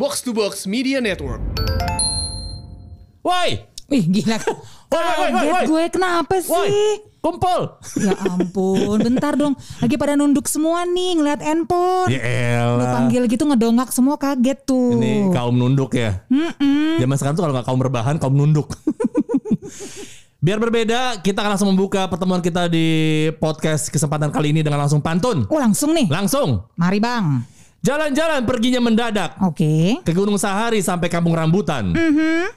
Box to Box Media Network. Woi, Ih gila. Woi, gue kenapa sih? kumpul. Ya ampun Bentar dong. Lagi pada nunduk semua nih Ngeliat handphone. Ya Lu panggil gitu ngedongak semua kaget tuh. Ini kaum nunduk ya. Zaman sekarang tuh kalau nggak kaum berbahan, kaum nunduk. Biar berbeda, kita akan langsung membuka pertemuan kita di podcast kesempatan kali ini dengan langsung pantun. Oh langsung nih? Langsung, Mari bang jalan-jalan perginya mendadak. Oke Ke Gunung Sahari sampai Kampung Rambutan.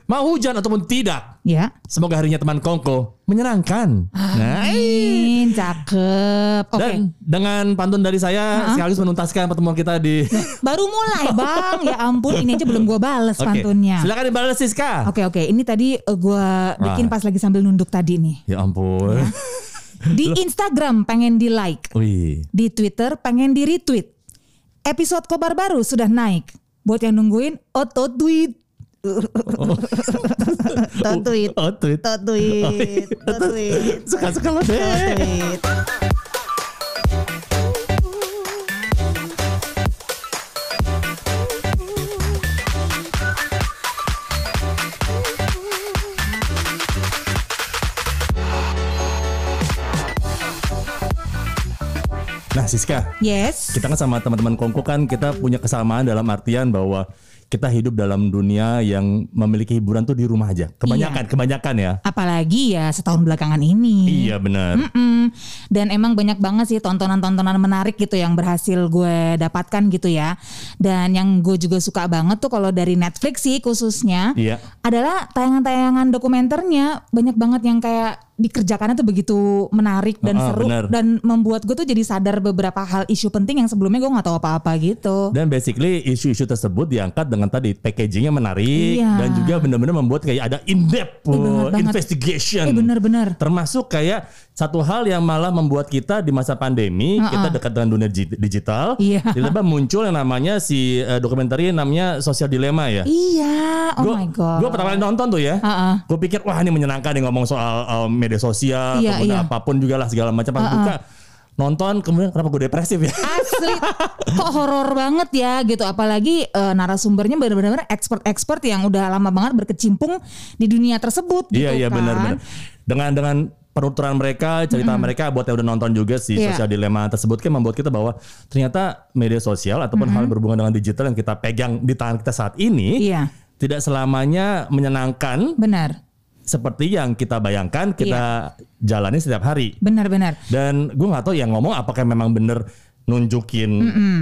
Mau hujan ataupun tidak. Ya Semoga harinya teman Kongko menyenangkan. Nah, Amin Cakep Oke dan dengan pantun dari saya sekaligus menuntaskan pertemuan kita di Baru mulai bang Ya ampun Ini aja belum gue bales Oke, pantunnya Silakan dibalas Siska. Oke oke Ini tadi gue bikin pas lagi sambil nunduk tadi nih Ya ampun. Di Instagram pengen di like Wih. Di Twitter pengen di retweet. Episode kobar baru sudah naik. Buat yang nungguin auto tweet. Auto tweet. Oh, tweet. Auto tweet. Auto tweet. Suka-suka lo deh. Nah Siska, Yes. kita kan sama teman-teman Kongko kan kita punya kesamaan dalam artian bahwa kita hidup dalam dunia yang memiliki hiburan tuh di rumah aja. Kebanyakan, kebanyakan ya. Apalagi ya setahun belakangan ini. Iya benar. Mm-mm. Dan emang banyak banget sih tontonan-tontonan menarik gitu yang berhasil gue dapatkan gitu ya. Dan yang gue juga suka banget tuh kalau dari Netflix sih khususnya Iya. adalah tayangan-tayangan dokumenternya banyak banget yang kayak dikerjakannya tuh begitu menarik dan Ah, seru benar. dan membuat gue tuh jadi sadar beberapa hal isu penting yang sebelumnya gue nggak tahu apa-apa gitu. Dan basically isu-isu tersebut diangkat dengan tadi packagingnya menarik Iya. dan juga benar-benar membuat kayak ada in-depth Eh, bener uh, banget. investigation. Eh bener-bener. Termasuk kayak satu hal yang malah membuat kita di masa pandemi kita dekat dengan dunia digi- digital. Iya. Tiba-tiba muncul yang namanya si uh, dokumenter namanya Social Dilemma ya. Iya, oh my god. Gue pertama kali nonton tuh ya. Heeh. Gue pikir wah ini menyenangkan nih ngomong soal um, media sosial, Iya, kemudian iya. apa pun juga lah segala macam. Pas buka nonton kemudian kenapa gue depresif ya? Asli kok horor banget ya gitu apalagi eh, narasumbernya benar-benar expert-expert yang udah lama banget berkecimpung di dunia tersebut gitu Iya iya kan. benar-benar. Dengan dengan penuturan mereka, cerita mereka buat yang udah nonton juga si Iya. sosial dilema tersebut kan membuat kita bahwa ternyata media sosial ataupun hal yang berhubungan dengan digital yang kita pegang di tangan kita saat ini Iya, tidak selamanya menyenangkan benar. seperti yang kita bayangkan kita jalani setiap hari. Benar-benar. Dan gue nggak tahu yang ngomong apakah memang bener nunjukin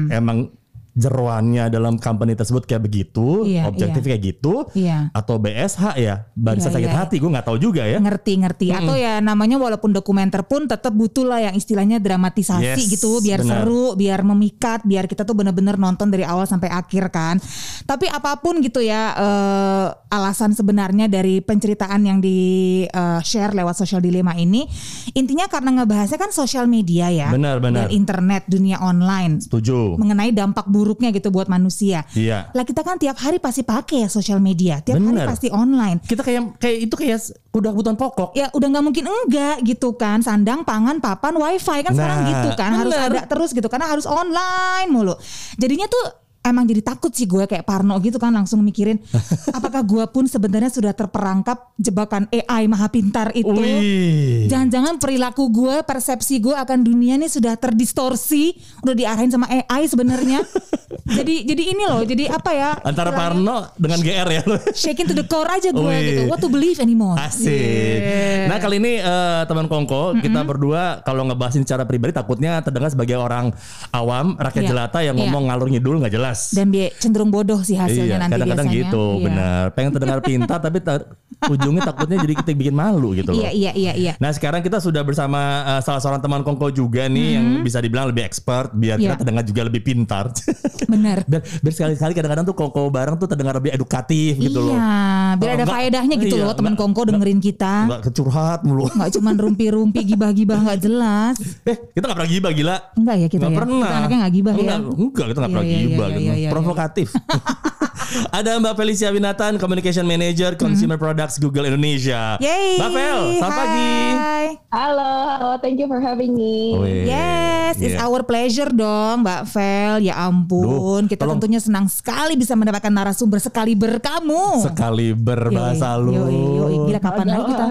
emang jeruannya dalam company tersebut kayak begitu, Iya, objektif iya. kayak gitu, Iya. atau BSH ya, barisan Iya, sakit iya. hati, gue nggak tahu juga ya. Ngerti-ngerti atau ya namanya walaupun dokumenter pun tetap butuh lah yang istilahnya dramatisasi Yes, gitu biar benar. seru, biar memikat, biar kita tuh bener-bener nonton dari awal sampai akhir kan. Tapi apa pun gitu ya eh, alasan sebenarnya dari penceritaan yang di eh, share lewat social dilema ini intinya karena ngebahasnya kan sosial media ya. Benar, benar. Dan internet, dunia online Setuju. mengenai dampak buruknya gitu buat manusia. Iya. Lah kita kan tiap hari pasti pakai ya sosial media, tiap Benar. hari pasti online Kita kayak kayak itu kayak udah kebutuhan pokok. ya udah nggak mungkin enggak gitu kan sandang pangan papan wifi kan sekarang Nah, gitu kan harus bener. ada terus gitu karena harus online mulu jadinya tuh emang jadi takut sih gue kayak Parno gitu kan langsung mikirin apakah gue pun sebenarnya sudah terperangkap jebakan AI maha pintar itu. Jangan-jangan perilaku gue, persepsi gue akan dunia nih sudah terdistorsi, udah diarahin sama AI sebenarnya. jadi jadi ini loh, jadi apa ya? Antara Parno dengan GR ya shaking to the core aja gue Wih. gitu. What to believe anymore? Asik. Yeah. Nah kali ini eh, teman Kongko kita berdua kalau ngebahasin secara pribadi takutnya terdengar sebagai orang awam rakyat Iya. jelata yang Iya. ngomong ngalur ngidul nggak jelas. Dan bi- cenderung bodoh sih hasilnya iya, nanti kadang-kadang biasanya. gitu, Iya. benar. Pengen terdengar pintar tapi ta- ujungnya takutnya jadi kita bikin malu gitu loh. Iya iya iya iya. Nah sekarang kita sudah bersama uh, salah seorang teman Kongko juga nih yang bisa dibilang lebih expert biar kita Iya. terdengar juga lebih pintar. Benar. biar, biar sekali-kali kadang-kadang tuh Kongko bareng tuh terdengar lebih edukatif gitu loh. Iya, biar Oh, ada enggak- faedahnya gitu iya, loh teman enggak- Kongko dengerin kita. Enggak kecurhat mulu. Nggak cuman rumpi-rumpi gibah-gibah nggak jelas. Eh kita gak pernah gibah gila. Enggak ya kita Nggak ya. pernah. Kita anaknya nggak gibah ya. enggak, Enggak kita gak Iya, pernah iya, gibah iya, gitu. iya, iya, iya. Ada Mbak Felicia Winatan, Communication Manager Consumer Products Google Indonesia. Yeay. Mbak Fel, selamat pagi. Hai. Halo, halo, thank you for having me. Wih, Yes, it's iya. our pleasure dong Mbak Vel. Ya ampun, Duh, kita tolong. tentunya senang sekali bisa mendapatkan narasumber sekali berkamu. Sekali berbahasa lu. Yoi, yoi, gila kapan lagi kita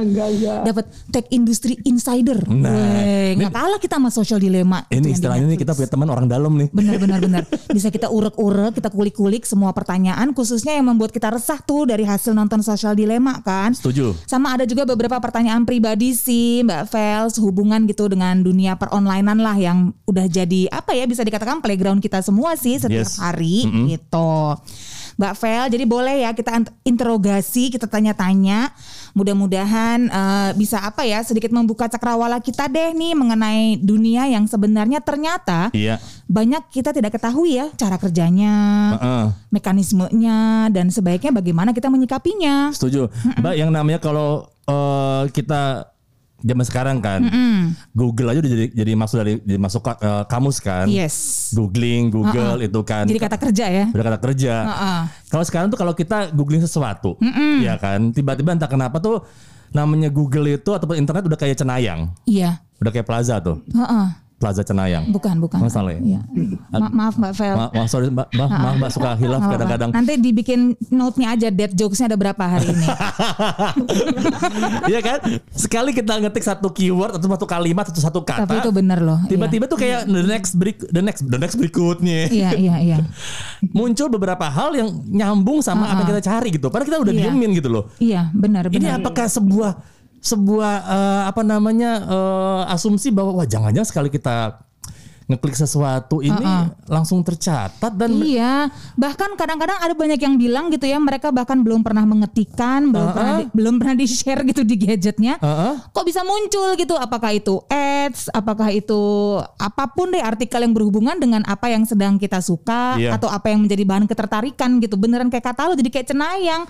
dapat tech industry insider. Nah, ini- nggak kalah kita sama social dilema. Ini istilahnya nih kita punya teman orang dalam nih. Benar benar benar. Bisa kita urek-urek, kita kulik-kulik semua pertanyaan khususnya yang membuat kita resah tuh dari hasil nonton Social Dilema kan. Setuju. Sama ada juga beberapa pertanyaan pribadi sih Mbak Vel sehubungan gitu dengan dunia peronlinean lah yang udah jadi apa ya bisa dikatakan playground kita semua sih setiap Yes. hari gitu. Mbak Vel, jadi boleh ya kita interogasi, kita tanya-tanya. Mudah-mudahan eh, bisa apa ya sedikit membuka cakrawala kita deh nih mengenai dunia yang sebenarnya ternyata Iya. banyak kita tidak ketahui ya cara kerjanya, Heeh. mekanismenya dan sebaiknya bagaimana kita menyikapinya. Setuju. Mbak yang namanya kalau eh, kita zaman sekarang kan Google aja udah jadi jadi masuk dari jadi masuk eh, kamus kan. Yes. Googling, Google itu kan. Jadi kata kerja ya. udah kata kerja. Heeh. Kalau sekarang tuh kalau kita googling sesuatu, ya kan, tiba-tiba entah kenapa tuh namanya Google itu ataupun internet udah kayak cenayang, Iya. udah kayak plaza tuh, Heeh. Plaza cenayang. Bukan, bukan. Masalah ya? Iya. Ma- maaf Mbak Vel. Ma ma- sorry mbak, mbak, maaf mbak suka hilaf Nggak kadang-kadang. Nanti dibikin note-nya aja dead jokes-nya ada berapa hari ini. Iya kan? Sekali kita ngetik satu keyword atau satu kalimat atau satu kata, Tapi itu bener loh. tiba-tiba tuh kayak the next break, the next, the next berikutnya. Iya, iya, iya. Muncul beberapa hal yang nyambung sama apa yang kita cari gitu. Padahal kita udah Iya. diemin gitu loh. Iya, benar, Ini benar. apakah sebuah sebuah eh, apa namanya eh, asumsi bahwa wah jangan-jangan sekali kita ngeklik sesuatu ini langsung tercatat dan Iya, bahkan kadang-kadang ada banyak yang bilang gitu ya, mereka bahkan belum pernah mengetikan, belum pernah di, belum pernah di share gitu di gadgetnya. Heeh. Kok bisa muncul gitu? Apakah itu ads? Apakah itu apa pun deh artikel yang berhubungan dengan apa yang sedang kita suka Iya. atau apa yang menjadi bahan ketertarikan gitu? Beneran kayak kata lo jadi kayak cenayang.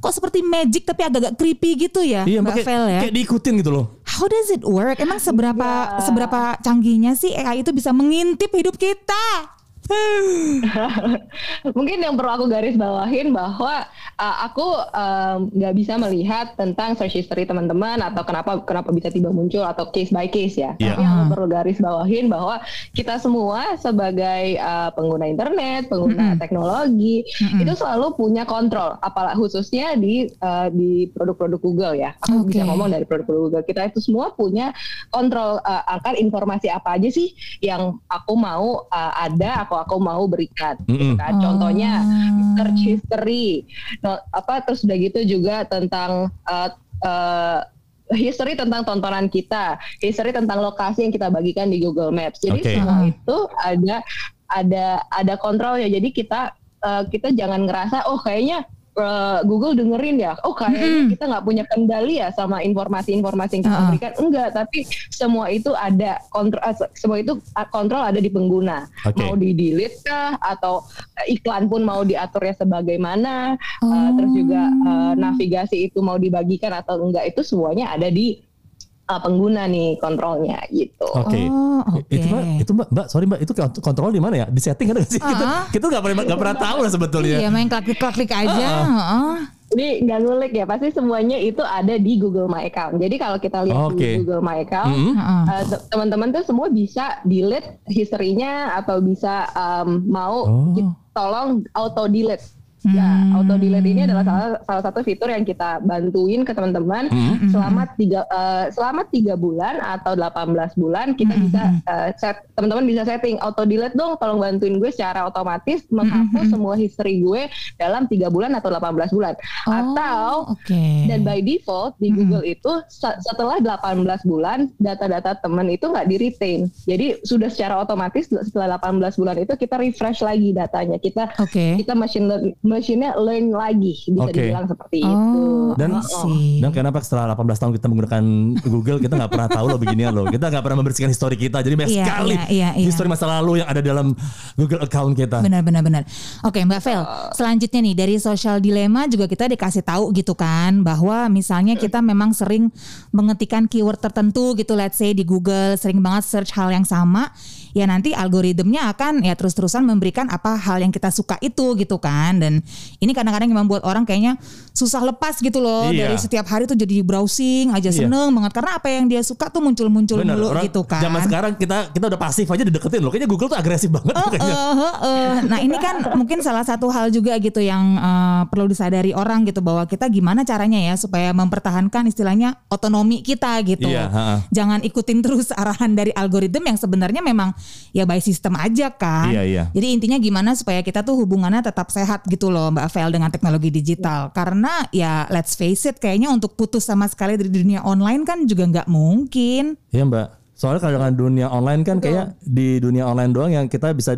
Kok seperti magic tapi agak-agak creepy gitu ya, iya Mbak kayak, Vel ya? kayak diikutin gitu loh. How does it work? Emang seberapa seberapa canggihnya sih AI itu bisa mengintip hidup kita? Mungkin yang perlu aku garis bawahin bahwa uh, aku um, nggak bisa melihat tentang search history teman-teman atau kenapa kenapa bisa tiba muncul atau case by case ya. Iya. Tapi yang aku perlu garis bawahin bahwa kita semua sebagai uh, pengguna internet, pengguna teknologi itu selalu punya kontrol, apalagi khususnya di uh, di produk-produk Google ya. Aku Oke. bisa ngomong dari produk-produk Google. Kita itu semua punya kontrol uh, akan informasi apa aja sih yang aku mau uh, ada, aku aku mau berikan. gitu Mm-mm. kan. Contohnya Oh. search history, no, apa terus udah gitu juga tentang uh, uh, history tentang tontonan kita, history tentang lokasi yang kita bagikan di Google Maps. Jadi Oke. semua Ah. itu ada ada ada kontrolnya. Jadi kita uh, kita jangan ngerasa oh kayaknya uh, Google dengerin ya. Oh kayaknya kita nggak punya kendali ya sama informasi-informasi yang kita Ah. berikan. Enggak, tapi semua itu ada kontrol eh, semua itu uh, kontrol ada di pengguna. Oke. Mau di delete kah atau uh, iklan pun mau diaturnya sebagaimana, uh, Oh. terus juga uh, navigasi itu mau dibagikan atau enggak itu semuanya ada di uh, pengguna nih kontrolnya gitu. Oke. Oh, oke. Itu mbak, itu mbak, mbak, sorry mbak, itu kont- kontrol di mana ya? Di setting ada nggak sih? Kita, Ah. kita nggak pernah nggak pernah tahu lah sebetulnya. Iya main klik-klik aja. Ah. heeh. Ini nggak ngulik ya, pasti semuanya itu ada di Google My Account. Jadi kalau kita lihat Oke. di Google My Account, Mm-mm. Heeh. uh, te- teman-teman tuh semua bisa delete historinya atau bisa um, mau Oh. tolong auto delete. Ya, Hmm. auto delete ini adalah salah, salah satu fitur yang kita bantuin ke teman-teman Hmm. selama tiga uh, selama tiga bulan atau 18 bulan kita Hmm. bisa uh, set teman-teman bisa setting auto delete dong tolong bantuin gue secara otomatis menghapus Hmm. semua history gue dalam tiga bulan atau 18 bulan Oh, atau oke. dan by default di Google itu se- setelah 18 bulan data-data teman itu nggak di retain. Jadi sudah secara otomatis setelah 18 bulan itu kita refresh lagi datanya. Kita Oke. kita machine learn machine-nya learn lagi bisa Oke. dibilang seperti itu. Oh, Dan- I see. Dan kenapa setelah 18 tahun kita menggunakan Google kita nggak pernah tahu loh beginian loh. Kita nggak pernah membersihkan histori kita. Jadi banyak Iya, sekali iya, iya, iya. histori masa lalu yang ada dalam Google account kita. Benar benar benar. Oke Mbak Vel, selanjutnya nih dari social dilema juga kita dikasih tahu gitu kan bahwa misalnya kita memang sering mengetikkan keyword tertentu gitu let's say di Google sering banget search hal yang sama ya nanti algoritmnya akan ya terus-terusan memberikan apa hal yang kita suka itu gitu kan dan ini kadang-kadang yang membuat orang kayaknya susah lepas gitu loh Iya. dari setiap hari tuh jadi browsing aja Iya. seneng banget karena apa yang dia suka tuh muncul-muncul dulu orang gitu kan. Zaman sekarang kita kita udah pasif aja dideketin loh. Kayaknya Google tuh agresif banget kayaknya. Eh, eh, eh. Nah ini kan mungkin salah satu hal juga gitu yang eh, perlu disadari orang gitu bahwa kita gimana caranya ya supaya mempertahankan istilahnya otonomi kita gitu. Iya, ha-ha. Jangan ikutin terus arahan dari algoritma yang sebenarnya memang ya by system aja kan. Iya, iya. Jadi intinya gimana supaya kita tuh hubungannya tetap sehat gitu loh Mbak Vel dengan teknologi digital. Karena ya let's face it kayaknya untuk putus sama sekali dari dunia online kan juga nggak mungkin. Iya mbak. Soalnya kalau dengan dunia online kan kayak di dunia online doang yang kita bisa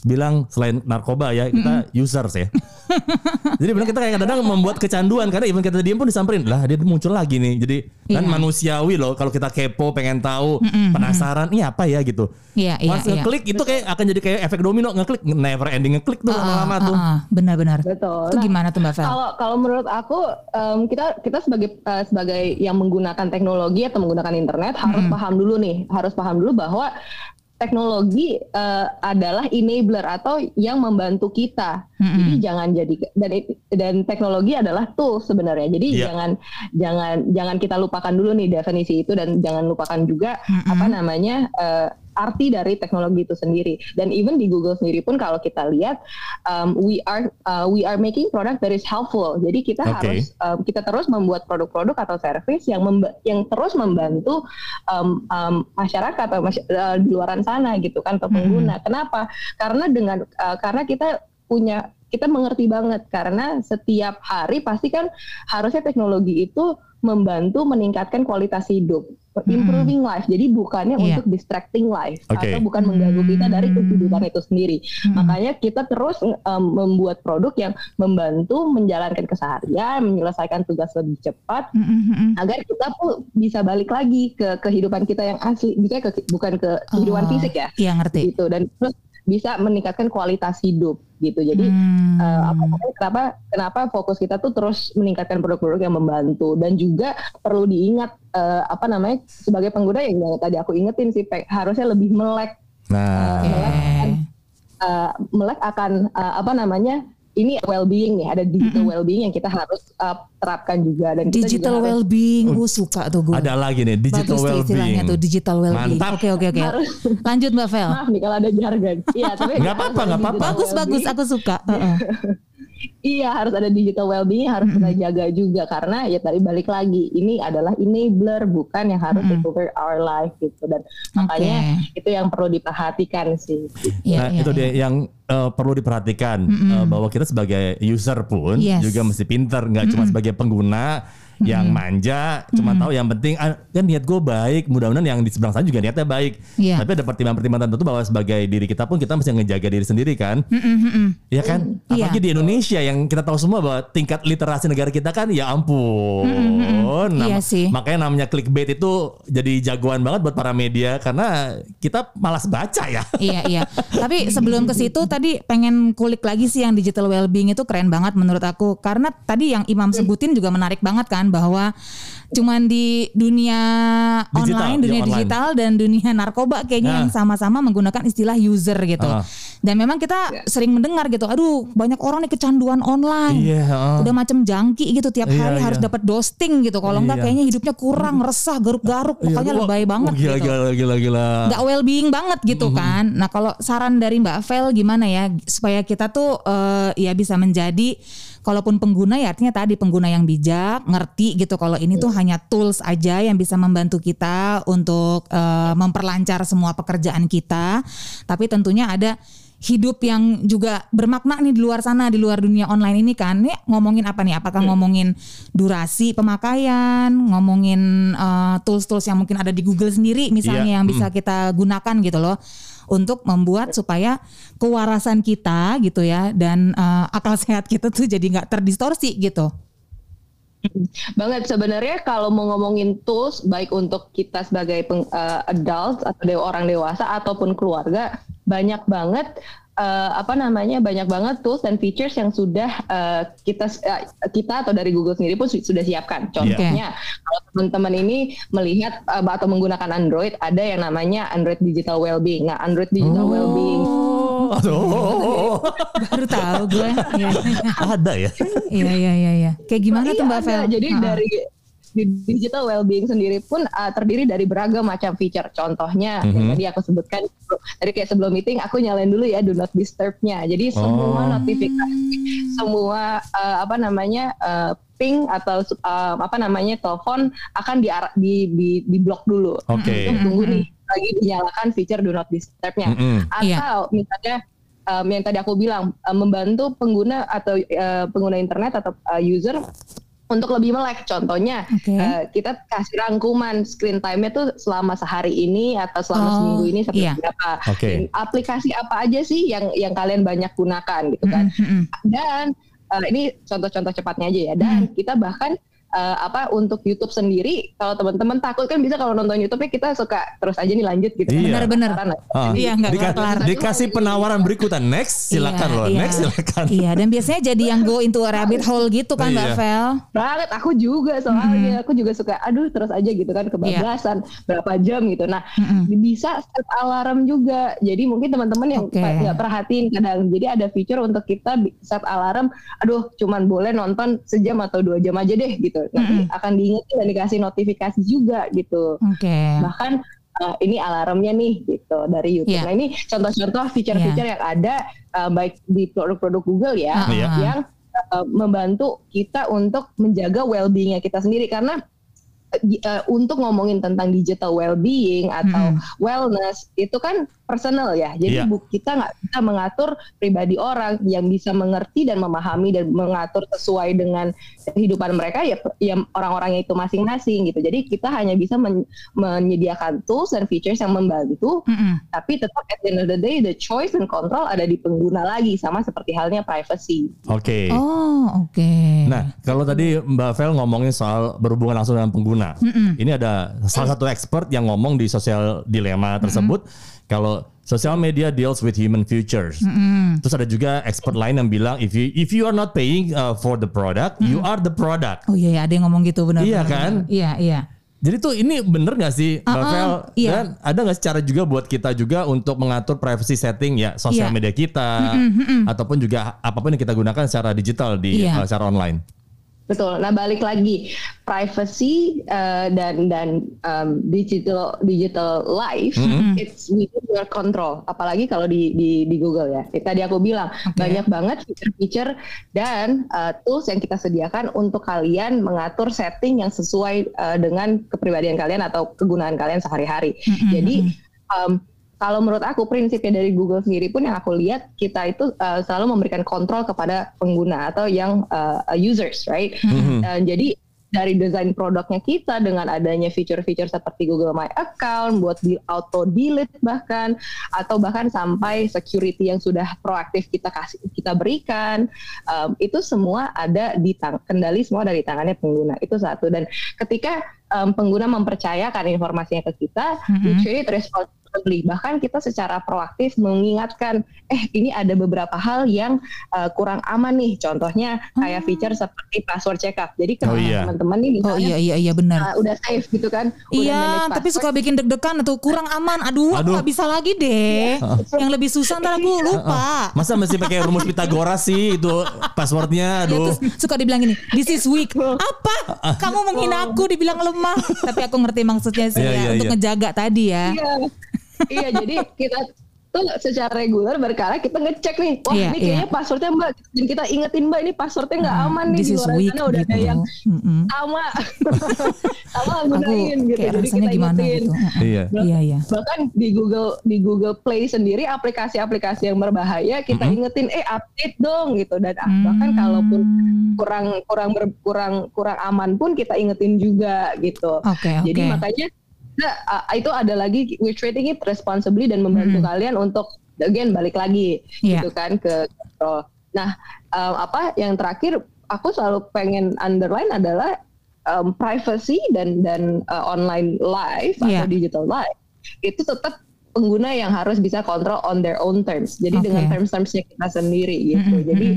dibilang selain narkoba ya kita users ya. Jadi benar kita kayak kadang-kadang membuat kecanduan karena even kita diem pun disamperin lah dia muncul lagi nih. Jadi kan Iya. manusiawi loh kalau kita kepo pengen tahu penasaran ini apa ya gitu. Iya, iya, Once iya. ngeklik itu kayak akan jadi kayak efek domino ngeklik never ending ngeklik tuh lama-lama Ah, tuh. ah, ah, benar-benar. Betul. Itu Nah, gimana tuh Mbak Vel? Kalau kalau menurut aku em, kita kita sebagai eh, sebagai yang menggunakan teknologi atau menggunakan internet harus paham dulu nih, harus paham dulu bahwa teknologi eh, adalah enabler atau yang membantu kita. Jadi jangan jadi dan dan teknologi adalah tool sebenarnya. Jadi Iya. jangan jangan jangan kita lupakan dulu nih definisi itu dan jangan lupakan juga apa namanya eh, arti dari teknologi itu sendiri. Dan even di Google sendiri pun kalau kita lihat um, we are uh, we are making product that is helpful. Jadi kita Oke. harus um, kita terus membuat produk-produk atau service yang yang terus membantu um, um, masyarakat atau masy- uh, di luaran sana gitu kan atau pengguna. Kenapa? Karena dengan uh, karena kita punya kita mengerti banget karena setiap hari pasti kan harusnya teknologi itu membantu meningkatkan kualitas hidup, improving life. Jadi bukannya Iya. untuk distracting life Oke. atau bukan mengganggu kita dari Hmm. kehidupan itu sendiri. Makanya kita terus um, membuat produk yang membantu menjalankan keseharian, menyelesaikan tugas lebih cepat Mm, mm, mm. agar kita pun bisa balik lagi ke kehidupan kita yang asli, ke, bukan ke kehidupan Oh, fisik ya, Iya ngerti. gitu dan terus bisa meningkatkan kualitas hidup gitu. Jadi Hmm. eh, apa namanya, kenapa kenapa fokus kita tuh terus meningkatkan produk-produk yang membantu dan juga perlu diingat eh, apa namanya sebagai pengguna yang yang tadi aku ingetin sih Pek, harusnya lebih melek Nah, Oke. melek akan, eh, melek akan eh, apa namanya ini well-being nih ada digital well-being yang kita harus eh, terapkan juga dan kita Digital juga harus well-being, gue suka tuh gue. ada lagi nih digital Bagus well-being. tuh digital well-being. Mantap. Oke oke oke. Lanjut Mbak Vel. maaf nih kalau ada jargon. Iya, tapi Nggak apa-apa, nggak apa-apa. Bagus bagus aku suka. Iya harus ada digital well-being harus kita jaga juga. Karena ya tadi balik lagi ini adalah enabler bukan yang harus take over our life gitu. Dan makanya itu yang perlu diperhatikan sih. Iya, nah iya, itu iya. dia yang eh, perlu diperhatikan. Eh, bahwa kita sebagai user pun Yes. juga mesti pinter nggak cuma sebagai pengguna yang manja cuma tahu yang penting ah, kan niat gue baik mudah-mudahan yang di seberang sana juga niatnya baik. Iya. tapi ada pertimbangan-pertimbangan tertentu bahwa sebagai diri kita pun kita mesti ngejaga diri sendiri kan? Iya kan? Iya. apalagi di Indonesia yang kita tahu semua bahwa tingkat literasi negara kita kan ya ampun. Iya Nama- sih. makanya namanya clickbait itu jadi jagoan banget buat para media karena kita malas baca ya. Iya iya. Tapi sebelum ke situ tadi pengen kulik lagi sih yang digital well-being itu keren banget menurut aku. Karena tadi yang Imam sebutin juga menarik banget kan bahwa cuman di dunia Digital, online, dunia online. digital dan dunia narkoba kayaknya Nah. yang sama-sama menggunakan istilah user gitu. Ah. Dan memang kita sering mendengar gitu, aduh banyak orang nih kecanduan online. Iya, ah. Udah macam jangki gitu tiap Iya, hari harus iya. dapat dosting gitu. Kalau enggak Iya. kayaknya hidupnya kurang, resah, garuk-garuk, pokoknya lebay banget gila, gitu gila gila gila nggak well being banget gitu Mm-hmm. kan. Nah kalau saran dari Mbak Vel gimana ya supaya kita tuh eh, ya bisa menjadi kalaupun pengguna ya artinya tadi pengguna yang bijak, ngerti gitu kalau ini tuh hanya tools aja yang bisa membantu kita untuk eh, memperlancar semua pekerjaan kita. Tapi tentunya ada hidup yang juga bermakna nih di luar sana di luar dunia online ini kan. Nih ngomongin apa nih? Apakah ngomongin durasi pemakaian ngomongin eh, tools-tools yang mungkin ada di Google sendiri misalnya Iya, yang bisa kita gunakan gitu loh untuk membuat supaya kewarasan kita gitu ya dan eh, akal sehat kita tuh jadi nggak terdistorsi gitu. Banget. Sebenarnya kalau mau ngomongin tools baik untuk kita sebagai peng, eh, adults atau orang dewasa ataupun keluarga banyak banget eh, apa namanya banyak banget tools dan features yang sudah eh, kita eh, kita atau dari Google sendiri pun su- sudah siapkan. Contohnya kalau teman-teman ini melihat eh, atau menggunakan Android ada yang namanya Android Digital Wellbeing. Nah Android Digital Wellbeing Oh, oh, Baru tahu gue. Iya. ada ya. Iya iya iya iya. Kayak gimana tuh Iya, Mbak. Vel? Jadi Ha-ha. dari digital well-being sendiri pun uh, terdiri dari beragam macam feature. Contohnya Mhm. yang tadi aku sebutkan tadi kayak sebelum meeting aku nyalain dulu ya do not disturb-nya. Jadi semua Oh. notifikasi, semua uh, apa namanya uh, ping atau uh, apa namanya telepon akan di di di, di blok dulu. Oke. Untuk tunggu nih lagi dinyalakan feature do not disturb-nya. Mm-mm. Iya. Atau misalnya um, yang tadi aku bilang uh, membantu pengguna atau uh, pengguna internet atau uh, user untuk lebih melek. Contohnya Oke. uh, kita kasih rangkuman screen time-nya tuh selama sehari ini atau selama Oh, seminggu ini seperti iya. berapa. Oke. Dan Aplikasi apa aja sih yang yang kalian banyak gunakan gitu kan. Mm-mm. Dan uh, ini contoh-contoh cepatnya aja ya. Dan kita bahkan uh, apa untuk YouTube sendiri kalau teman-teman takut kan bisa kalau nonton YouTube-nya kita suka terus aja nih lanjut gitu. Iya. Benar-benar. Ah, Iya, nggak dika- kelar-kelar. dikasih penawaran berikutan next silakan Iya, loh iya. next silakan Iya, dan biasanya jadi yang go into a rabbit hole gitu kan Mbak Iya. Vel. banget aku juga soalnya aku juga suka aduh terus aja gitu kan kebablasan berapa jam gitu nah Mm-mm. bisa set alarm juga jadi mungkin teman-teman yang Oke. nggak perhatiin kadang jadi ada fitur untuk kita set alarm aduh cuman boleh nonton sejam atau dua jam aja deh gitu nanti akan diingetin dan dikasih notifikasi juga gitu Oke. bahkan uh, ini alarmnya nih gitu dari YouTube. Iya. Nah ini contoh-contoh feature-feature yang ada uh, baik di produk-produk Google ya ah. yang uh, membantu kita untuk menjaga well-beingnya kita sendiri karena uh, untuk ngomongin tentang digital well-being atau wellness itu kan personal ya. Jadi bu- kita nggak bisa mengatur pribadi orang yang bisa mengerti dan memahami dan mengatur sesuai dengan kehidupan mereka ya, ya orang-orangnya itu masing-masing gitu. Jadi kita hanya bisa men- menyediakan tools dan features yang membantu Mm-mm. tapi tetap at the end of the day the choice and control ada di pengguna lagi sama seperti halnya privacy. oke Oh, oke. Nah, kalau tadi Mbak Vel ngomongin soal berhubungan langsung dengan pengguna, ini ada salah satu expert yang ngomong di sosial dilema tersebut kalau social media deals with human futures. Terus ada juga expert lain yang bilang if you if you are not paying uh, for the product, you are the product. Oh iya, iya, ada yang ngomong gitu benar. Iya benar, kan? benar. Iya, iya. Jadi tuh ini bener gak sih Mbak Uh-uh, Vel? iya. Dan ada gak sih cara juga buat kita juga untuk mengatur privacy setting ya sosial Iya. media kita ataupun juga apa pun yang kita gunakan secara digital di Iya. uh, secara online. Betul. Nah balik lagi privacy uh, dan dan um, digital digital life it's within your control. Apalagi kalau di di di Google ya. Tadi aku bilang Oke. banyak banget fitur-fitur dan uh, tools yang kita sediakan untuk kalian mengatur setting yang sesuai uh, dengan kepribadian kalian atau kegunaan kalian sehari-hari. Jadi um, kalau menurut aku prinsipnya dari Google sendiri pun yang aku lihat kita itu uh, selalu memberikan kontrol kepada pengguna atau yang uh, users, right? Dan jadi dari desain produknya kita dengan adanya fitur-fitur seperti Google My Account buat di auto delete bahkan atau bahkan sampai security yang sudah proaktif kita kasih kita berikan um, itu semua ada di tang kendali semua dari tangannya pengguna. Itu satu. Dan ketika um, pengguna mempercayakan informasinya ke kita we treat it responsibly bahkan kita secara proaktif mengingatkan eh ini ada beberapa hal yang uh, kurang aman nih contohnya kayak feature seperti password checkup jadi kalau Oh, iya. teman-teman nih Oh misalnya iya iya iya benar. uh, udah safe gitu kan udah Iya, tapi suka bikin deg-degan atau kurang aman. Aduh, aku Aduh. nggak bisa lagi deh. Yang lebih susah ntar aku lupa. Masa mesti pakai rumus Pythagoras sih itu passwordnya? Ya, Aduh. terus suka dibilang gini, this is weak. Apa? Kamu menghina aku dibilang lemah. Tapi aku ngerti maksudnya sih Iya, ya, iya, untuk iya. ngejaga tadi ya. iya iya jadi kita tuh secara reguler berkala kita ngecek nih wah Iya, ini kayaknya iya. passwordnya mbak dan kita ingetin mbak ini passwordnya nggak aman nih This di luar weak sana udah ada gitu. yang Mm-mm. sama sama gunain gitu kayak jadi kita gimana ingetin gitu. Iya. Iya iya. bahkan di Google di Google Play sendiri aplikasi-aplikasi yang berbahaya kita ingetin eh update dong gitu dan ah, bahkan kalaupun Hmm. kurang kurang ber- kurang kurang aman pun kita ingetin juga gitu Oke jadi makanya nah, ah, itu ada lagi we're treating it responsibly dan membantu kalian untuk again balik lagi Iya. gitu kan ke kontrol nah um, apa yang terakhir aku selalu pengen underline adalah um, privacy dan dan uh, online life Iya. atau digital life itu tetap pengguna yang harus bisa kontrol on their own terms. Jadi Oke. dengan terms-termsnya kita sendiri gitu. Mm-mm, Jadi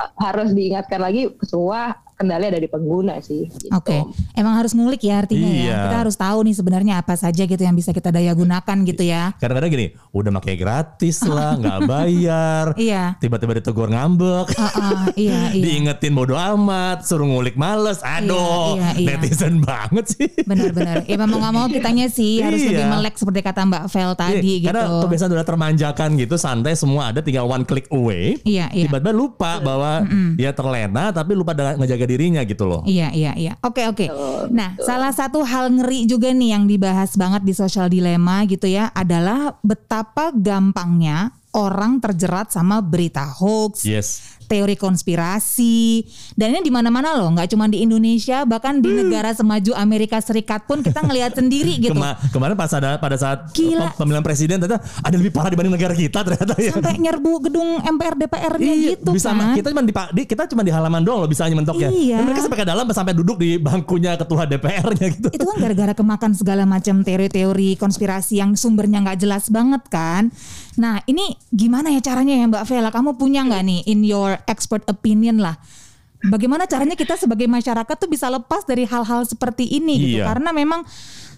uh, harus diingatkan lagi semua kendali ada di pengguna sih. Gitu. Oke, emang harus ngulik ya artinya ya. Iya. Kita harus tahu nih sebenarnya apa saja gitu yang bisa kita daya gunakan gitu ya. Kadang-kadang gini, udah pakai gratis lah, nggak bayar. Iya. Tiba-tiba ditegur ngambek. Heeh, iya, iya. Diingetin bodo amat, suruh ngulik males. Aduh, Iya, iya, iya. netizen banget sih. Benar-benar. Ya memang nggak mau kitanya sih harus Iya. lebih melek seperti kata Mbak Vel tadi Iya, gitu. Karena kebiasaan udah termanjakan gitu, santai semua ada tinggal one click away. Iya, iya. Tiba-tiba lupa bahwa dia terlena tapi lupa dengan ngejaga dirinya gitu loh. Iya iya iya. Oke oke. Nah, salah satu hal ngeri juga nih yang dibahas banget di social dilema gitu ya adalah betapa gampangnya orang terjerat sama berita hoax, Yes. Teori konspirasi dan ini di mana-mana loh, nggak cuma di Indonesia, bahkan di negara semaju Amerika Serikat pun kita ngelihat sendiri gitu. Kema- kemarin pas ada pada saat Gila. pem- pemilihan presiden ternyata ada lebih parah dibanding negara kita ternyata ya. Sampai nyerbu gedung MPR DPR-nya Iya, gitu bisa kan. kita cuma di, di kita cuma di halaman doang loh bisa mentoknya. Iya. Dan mereka sampai ke dalam sampai duduk di bangkunya ketua DPR-nya gitu. itu kan gara-gara kemakan segala macam teori-teori konspirasi yang sumbernya nggak jelas banget kan. Nah ini gimana ya caranya ya Mbak Vela? Kamu punya nggak nih in your expert opinion lah? Bagaimana caranya kita sebagai masyarakat tuh bisa lepas dari hal-hal seperti ini gitu? Iya. Karena memang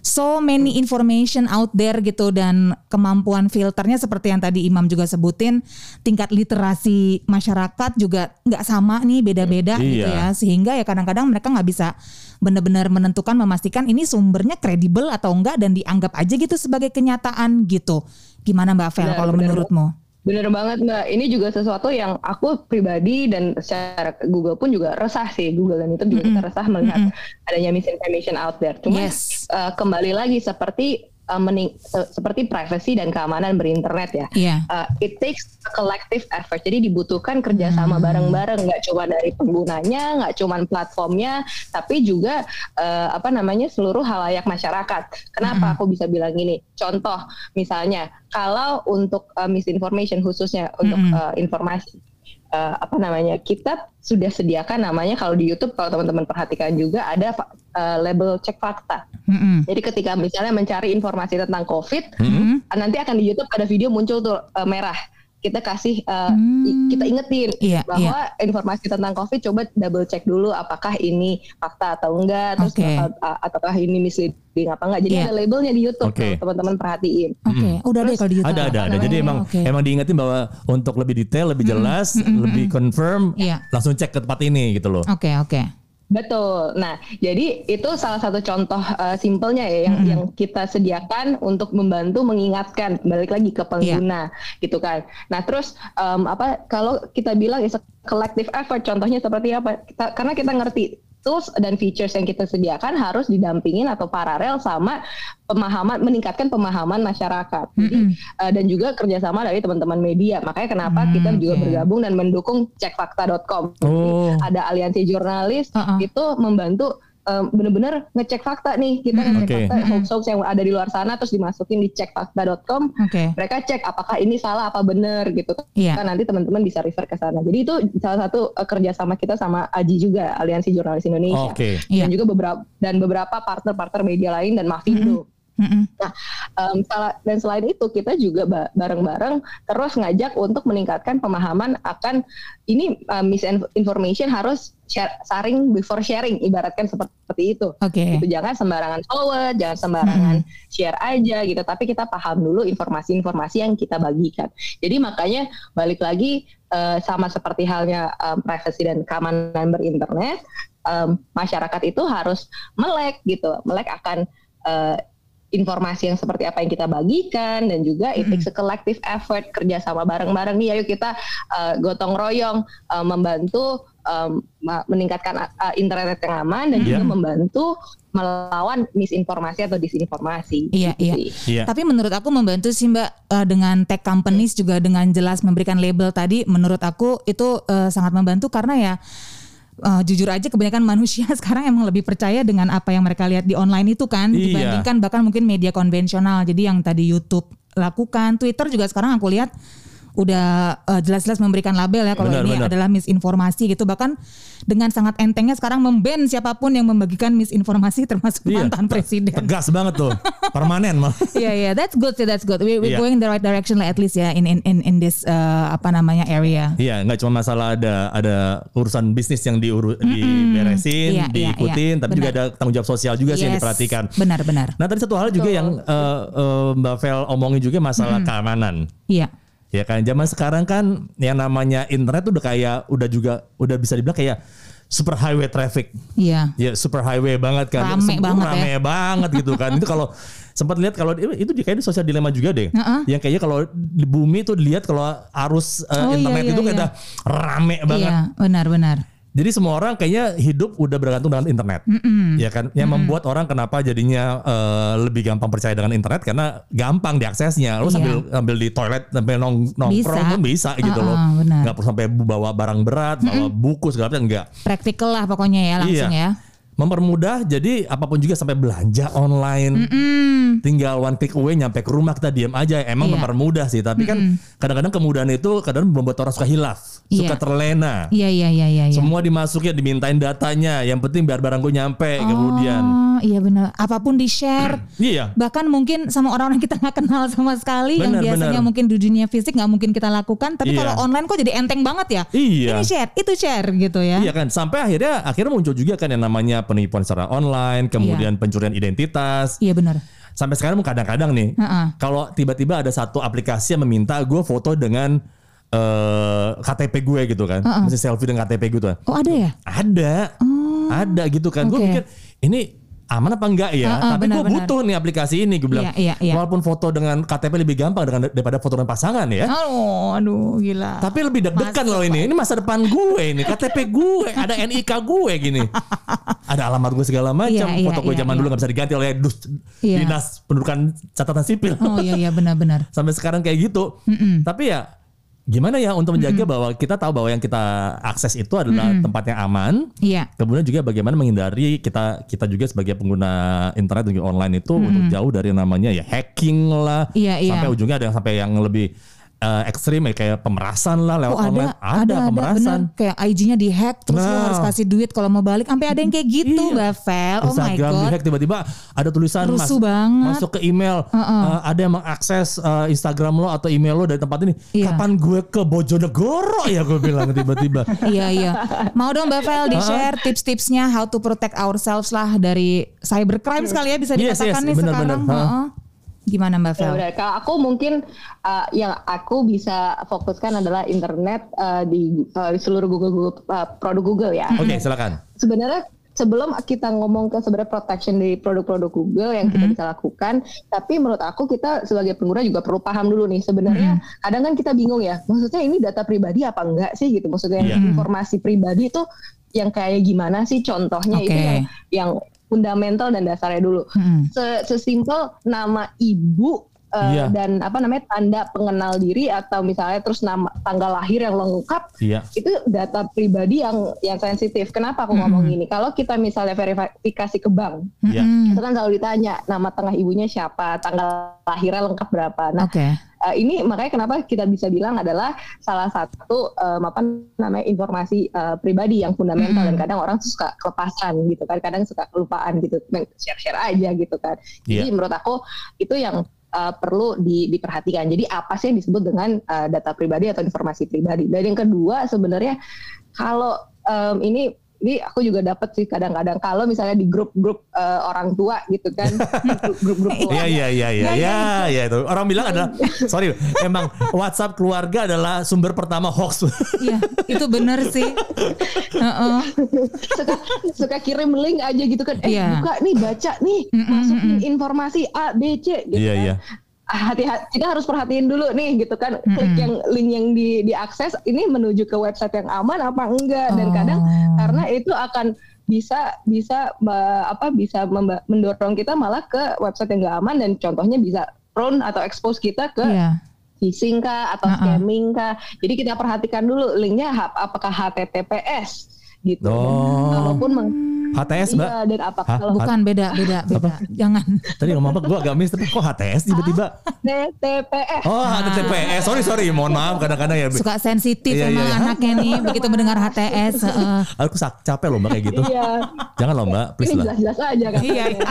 so many information out there gitu dan kemampuan filternya seperti yang tadi Imam juga sebutin, tingkat literasi masyarakat juga nggak sama nih beda-beda gitu Iya. ya sehingga ya kadang-kadang mereka nggak bisa benar-benar menentukan memastikan ini sumbernya kredibel atau enggak dan dianggap aja gitu sebagai kenyataan gitu. Gimana Mbak Vel Benar, kalau benar. menurutmu? Bener banget mbak, ini juga sesuatu yang aku pribadi dan secara Google pun juga resah sih Google dan itu juga kita resah melihat adanya misinformation out there. Cuma Yes. eh, kembali lagi seperti eh, mening- se- seperti privacy dan keamanan berinternet ya. Iya. Uh, it takes a collective effort. Jadi dibutuhkan kerjasama bareng-bareng, nggak cuma dari penggunanya, nggak cuma platformnya, tapi juga uh, apa namanya seluruh halayak masyarakat. Kenapa aku bisa bilang gini? Contoh, misalnya kalau untuk uh, misinformation khususnya untuk uh, informasi. Uh, apa namanya kita sudah sediakan namanya kalau di YouTube kalau teman-teman perhatikan juga ada uh, label cek fakta. Mm-mm. Jadi ketika misalnya mencari informasi tentang COVID, Mm-mm. nanti akan di YouTube ada video muncul tuh uh, merah. Kita kasih, uh, Hmm. kita ingetin Iya, bahwa informasi tentang COVID coba double check dulu apakah ini fakta atau enggak, terus bakal- uh, ataukah ini misleading apa enggak. Jadi Iya. ada labelnya di YouTube, Oke. kalau teman-teman perhatiin. Oke, udah deh kalau di YouTube. Ada ada ada. Jadi emang oke. emang diingetin bahwa untuk lebih detail, lebih jelas, lebih confirm, Iya. langsung cek ke tempat ini gitu loh. Oke, oke. Betul. Nah, jadi itu salah satu contoh uh, simpelnya ya yang yang kita sediakan untuk membantu mengingatkan balik lagi ke pengguna gitu kan. Nah, terus um, apa kalau kita bilang is a collective effort contohnya seperti apa? Kita karena kita ngerti tools dan features yang kita sediakan harus didampingin atau paralel sama pemahaman meningkatkan pemahaman masyarakat. Jadi uh, dan juga kerjasama dari teman-teman media. Makanya kenapa Hmm, kita juga bergabung dan mendukung cekfakta.com. Jadi Oh. ada aliansi jurnalis Uh-uh. itu membantu um, bener-bener ngecek fakta nih kita ngecek Oke. fakta hoax-hoax yang ada di luar sana terus dimasukin di cekfakta.com Oke. mereka cek apakah ini salah apa benar gitu Iya. kan nanti teman-teman bisa refer ke sana jadi itu salah satu uh, kerjasama kita sama AJI juga Aliansi Jurnalis Indonesia Oke. Iya. dan juga beberapa dan beberapa partner-partner media lain dan Mavindo Mm-mm. Um, salah dan selain itu kita juga ba- bareng-bareng terus ngajak untuk meningkatkan pemahaman akan ini uh, misinformation harus share, saring before sharing ibaratkan seperti itu. Oke. Gitu, jangan sembarangan forward, jangan sembarangan share aja gitu. Tapi kita paham dulu informasi-informasi yang kita bagikan. Jadi makanya balik lagi uh, sama seperti halnya um, privacy dan keamanan berinternet, um, masyarakat itu harus melek gitu, melek akan uh, informasi yang seperti apa yang kita bagikan dan juga it takes a collective effort kerjasama bareng-bareng nih ayo kita uh, gotong royong uh, membantu um, meningkatkan uh, internet yang aman dan juga Iya. membantu melawan misinformasi atau disinformasi. Iya, Gitu iya. Iya. Tapi menurut aku membantu sih Mbak eh, dengan tech companies juga dengan jelas memberikan label tadi menurut aku itu eh, sangat membantu karena ya eh, jujur aja kebanyakan manusia sekarang emang lebih percaya dengan apa yang mereka lihat di online itu kan Iya. dibandingkan bahkan mungkin media konvensional. Jadi yang tadi YouTube lakukan, Twitter juga sekarang aku lihat udah eh, jelas-jelas memberikan label ya kalau Benar, ini benar. adalah misinformasi gitu bahkan dengan sangat entengnya sekarang memban siapa pun yang membagikan misinformasi termasuk Iya, mantan presiden. Tegas banget tuh. Permanen malah. Iya iya that's good sih that's good. We we Iya. going the right direction lah at least ya in in in, in this eh, apa namanya area. Iya, nggak cuma masalah ada ada urusan bisnis yang diuru, diberesin, Iya, iya, diikutin, iya. tapi juga Benar. ada tanggung jawab sosial juga sih yang Yes, diperhatikan. Benar benar. Nah tadi satu hal juga yang eh, eh, Mbak Vel omongin juga masalah keamanan. Iya. Ya kan zaman sekarang kan yang namanya internet udah kayak udah juga udah bisa dibilang kayak super highway traffic. Iya. Ya super highway banget kan. Rame Sem- banget ya. rame banget gitu kan. itu kalau sempat lihat kalau itu kayaknya di sosial dilema juga deh. Heeh. Yang kayaknya kalau di bumi tuh dilihat kalau arus eh, Oh, iya, internet iya, itu kayak iya. rame banget. Iya benar benar. Jadi semua orang kayaknya hidup udah bergantung dengan internet, ya kan? Yang membuat orang kenapa jadinya eh, lebih gampang percaya dengan internet karena gampang diaksesnya. Lo Iya. sambil sambil di toilet sambil nong nongkrong Bisa. pun bisa gitu loh. Uh-uh, benar. Nggak perlu sampai bawa barang berat, bawa buku segala macam enggak. Praktikal lah pokoknya ya langsung iya. ya. Mempermudah jadi apa pun juga sampai belanja online. Tinggal one click away nyampe ke rumah kita diam aja. Emang Iya. mempermudah sih, tapi kan kadang-kadang kemudahan itu kadang membuat orang suka hilaf, suka Iya. terlena. Iya iya iya iya. iya. Semua dimasukin, dimintain datanya. Yang penting biar barang gue nyampe kemudian. Oh iya benar. Apa pun di share. Iya. Bahkan mungkin sama orang-orang kita nggak kenal sama sekali yang Benar, biasanya benar. mungkin di dunia fisik nggak mungkin kita lakukan. Tapi Iya. kalau online kok jadi enteng banget ya. Iya. Ini share, itu share gitu ya. Iya kan, sampai akhirnya akhirnya muncul juga kan yang namanya penipuan secara online, kemudian pencurian identitas. Iya benar. Sampai sekarang kadang-kadang nih, Heeh. kalau tiba-tiba ada satu aplikasi yang meminta gue foto dengan eh, KTP gue gitu kan, mesti selfie dengan KTP gitu kan. Oh ada ya? Ada, ada gitu kan. Gue Oke. pikir ini aman apa enggak ya? Heeh, Tapi gue butuh nih aplikasi ini. Gue bilang, Iya, iya, iya. walaupun foto dengan KTP lebih gampang dengan daripada foto dengan pasangan ya. Oh, aduh gila. Tapi lebih deg-degan loh ini. Ini masa depan gue ini, KTP gue, ada NIK gue gini. Ada alamat gue segala macam. Iya, iya, Foto gue iya, zaman iya. dulu gak bisa diganti oleh dus, Iya. dinas pendudukan catatan sipil. Oh iya iya benar-benar. Sampai sekarang kayak gitu. Tapi ya gimana ya untuk menjaga bahwa kita tahu bahwa yang kita akses itu adalah tempat yang aman. Iya. Kemudian juga bagaimana menghindari kita kita juga sebagai pengguna internet dan juga online itu untuk jauh dari namanya ya hacking lah. Iya, iya. Sampai ujungnya ada yang sampai yang lebih eh, ekstrim ya kayak pemerasan lah lewat Oh ada, online. ada, ada, pemerasan. bener. Kayak IG-nya dihack, terus lo Nah. harus kasih duit kalau mau balik. Sampai ada yang kayak gitu, Iya. Mbak Vel. Oh my Instagram god. dihack tiba-tiba ada tulisan Rusuh banget. masuk ke email eh, ada yang mengakses eh, Instagram lo atau email lo dari tempat ini Iya. kapan gue ke Bojonegoro ya gue bilang tiba-tiba iya iya. Mau dong Mbak Vel di share tips-tipsnya how to protect ourselves lah dari cybercrime sekali ya bisa Yes, dikatakan yes, nih benar, sekarang. benar. Heeh. Gimana Mbak Ya Vel? udah, kalau aku mungkin uh, yang aku bisa fokuskan adalah internet uh, di, uh, di seluruh Google, Google uh, produk Google ya. oke silakan Sebenarnya sebelum kita ngomong ke sebenarnya protection dari produk-produk Google yang kita bisa lakukan, tapi menurut aku kita sebagai pengguna juga perlu paham dulu nih sebenarnya kadang kan kita bingung ya, maksudnya ini data pribadi apa enggak sih gitu, maksudnya Iya. informasi pribadi itu yang kayak gimana sih contohnya itu Oke. yang yang fundamental dan dasarnya dulu. Hmm. Se- Sesimpel nama ibu uh, Iya. dan apa namanya tanda pengenal diri atau misalnya terus nama tanggal lahir yang lengkap iya itu data pribadi yang yang sensitif. Kenapa aku ngomong ini? Kalau kita misalnya verifikasi ke bank, Hmm. itu kan selalu ditanya nama tengah ibunya siapa, tanggal lahirnya lengkap berapa. Nah, Oke. Eh, ini makanya kenapa kita bisa bilang adalah salah satu em, apa namanya informasi eh, pribadi yang fundamental dan kadang orang suka kelepasan gitu kan, kadang suka kelupaan gitu, share-share aja gitu kan. Jadi Iya. menurut aku itu yang eh, perlu di- diperhatikan. Jadi apa sih yang disebut dengan eh, data pribadi atau informasi pribadi? Dan yang kedua sebenarnya kalau em, ini ini aku juga dapat sih kadang-kadang kalau misalnya di grup-grup eh, orang tua gitu kan, grup-grup Iya keluarga. iya iya iya iya iya itu orang bilang adalah sorry emang WhatsApp keluarga adalah sumber pertama hoax Iya, itu bener sih. Heeh. suka suka kirim link aja gitu kan eh Iya. buka nih baca nih masukin informasi A B C gitu Iya, kan. iya. Ah, hati-hati kita harus perhatiin dulu nih gitu kan klik yang link yang di diakses ini menuju ke website yang aman apa enggak dan Oh. kadang karena itu akan bisa bisa ba- apa bisa mendorong kita malah ke website yang enggak aman dan contohnya bisa prone atau expose kita ke Iya. phishing kah atau Uh-uh. scamming kah. Jadi kita perhatikan dulu linknya apakah HTTPS gitu. Oh. Kalaupun meng- HTS mbak. Iya, dan apa Hah? kalau Bukan beda beda beda. Jangan. Tadi ngomong apa? Gue agak miss tapi kok HTS tiba-tiba? TTPS. Oh ada TPS. Sorry sorry. Mohon maaf kadang-kadang ya. Suka sensitif Iya, emang iya, iya. anaknya nih begitu mendengar HTS. heeh. Aku sak- capek loh mbak kayak gitu. Iya. Jangan loh mbak, please Ini lah. jelas-jelas aja kan. Iya. iya.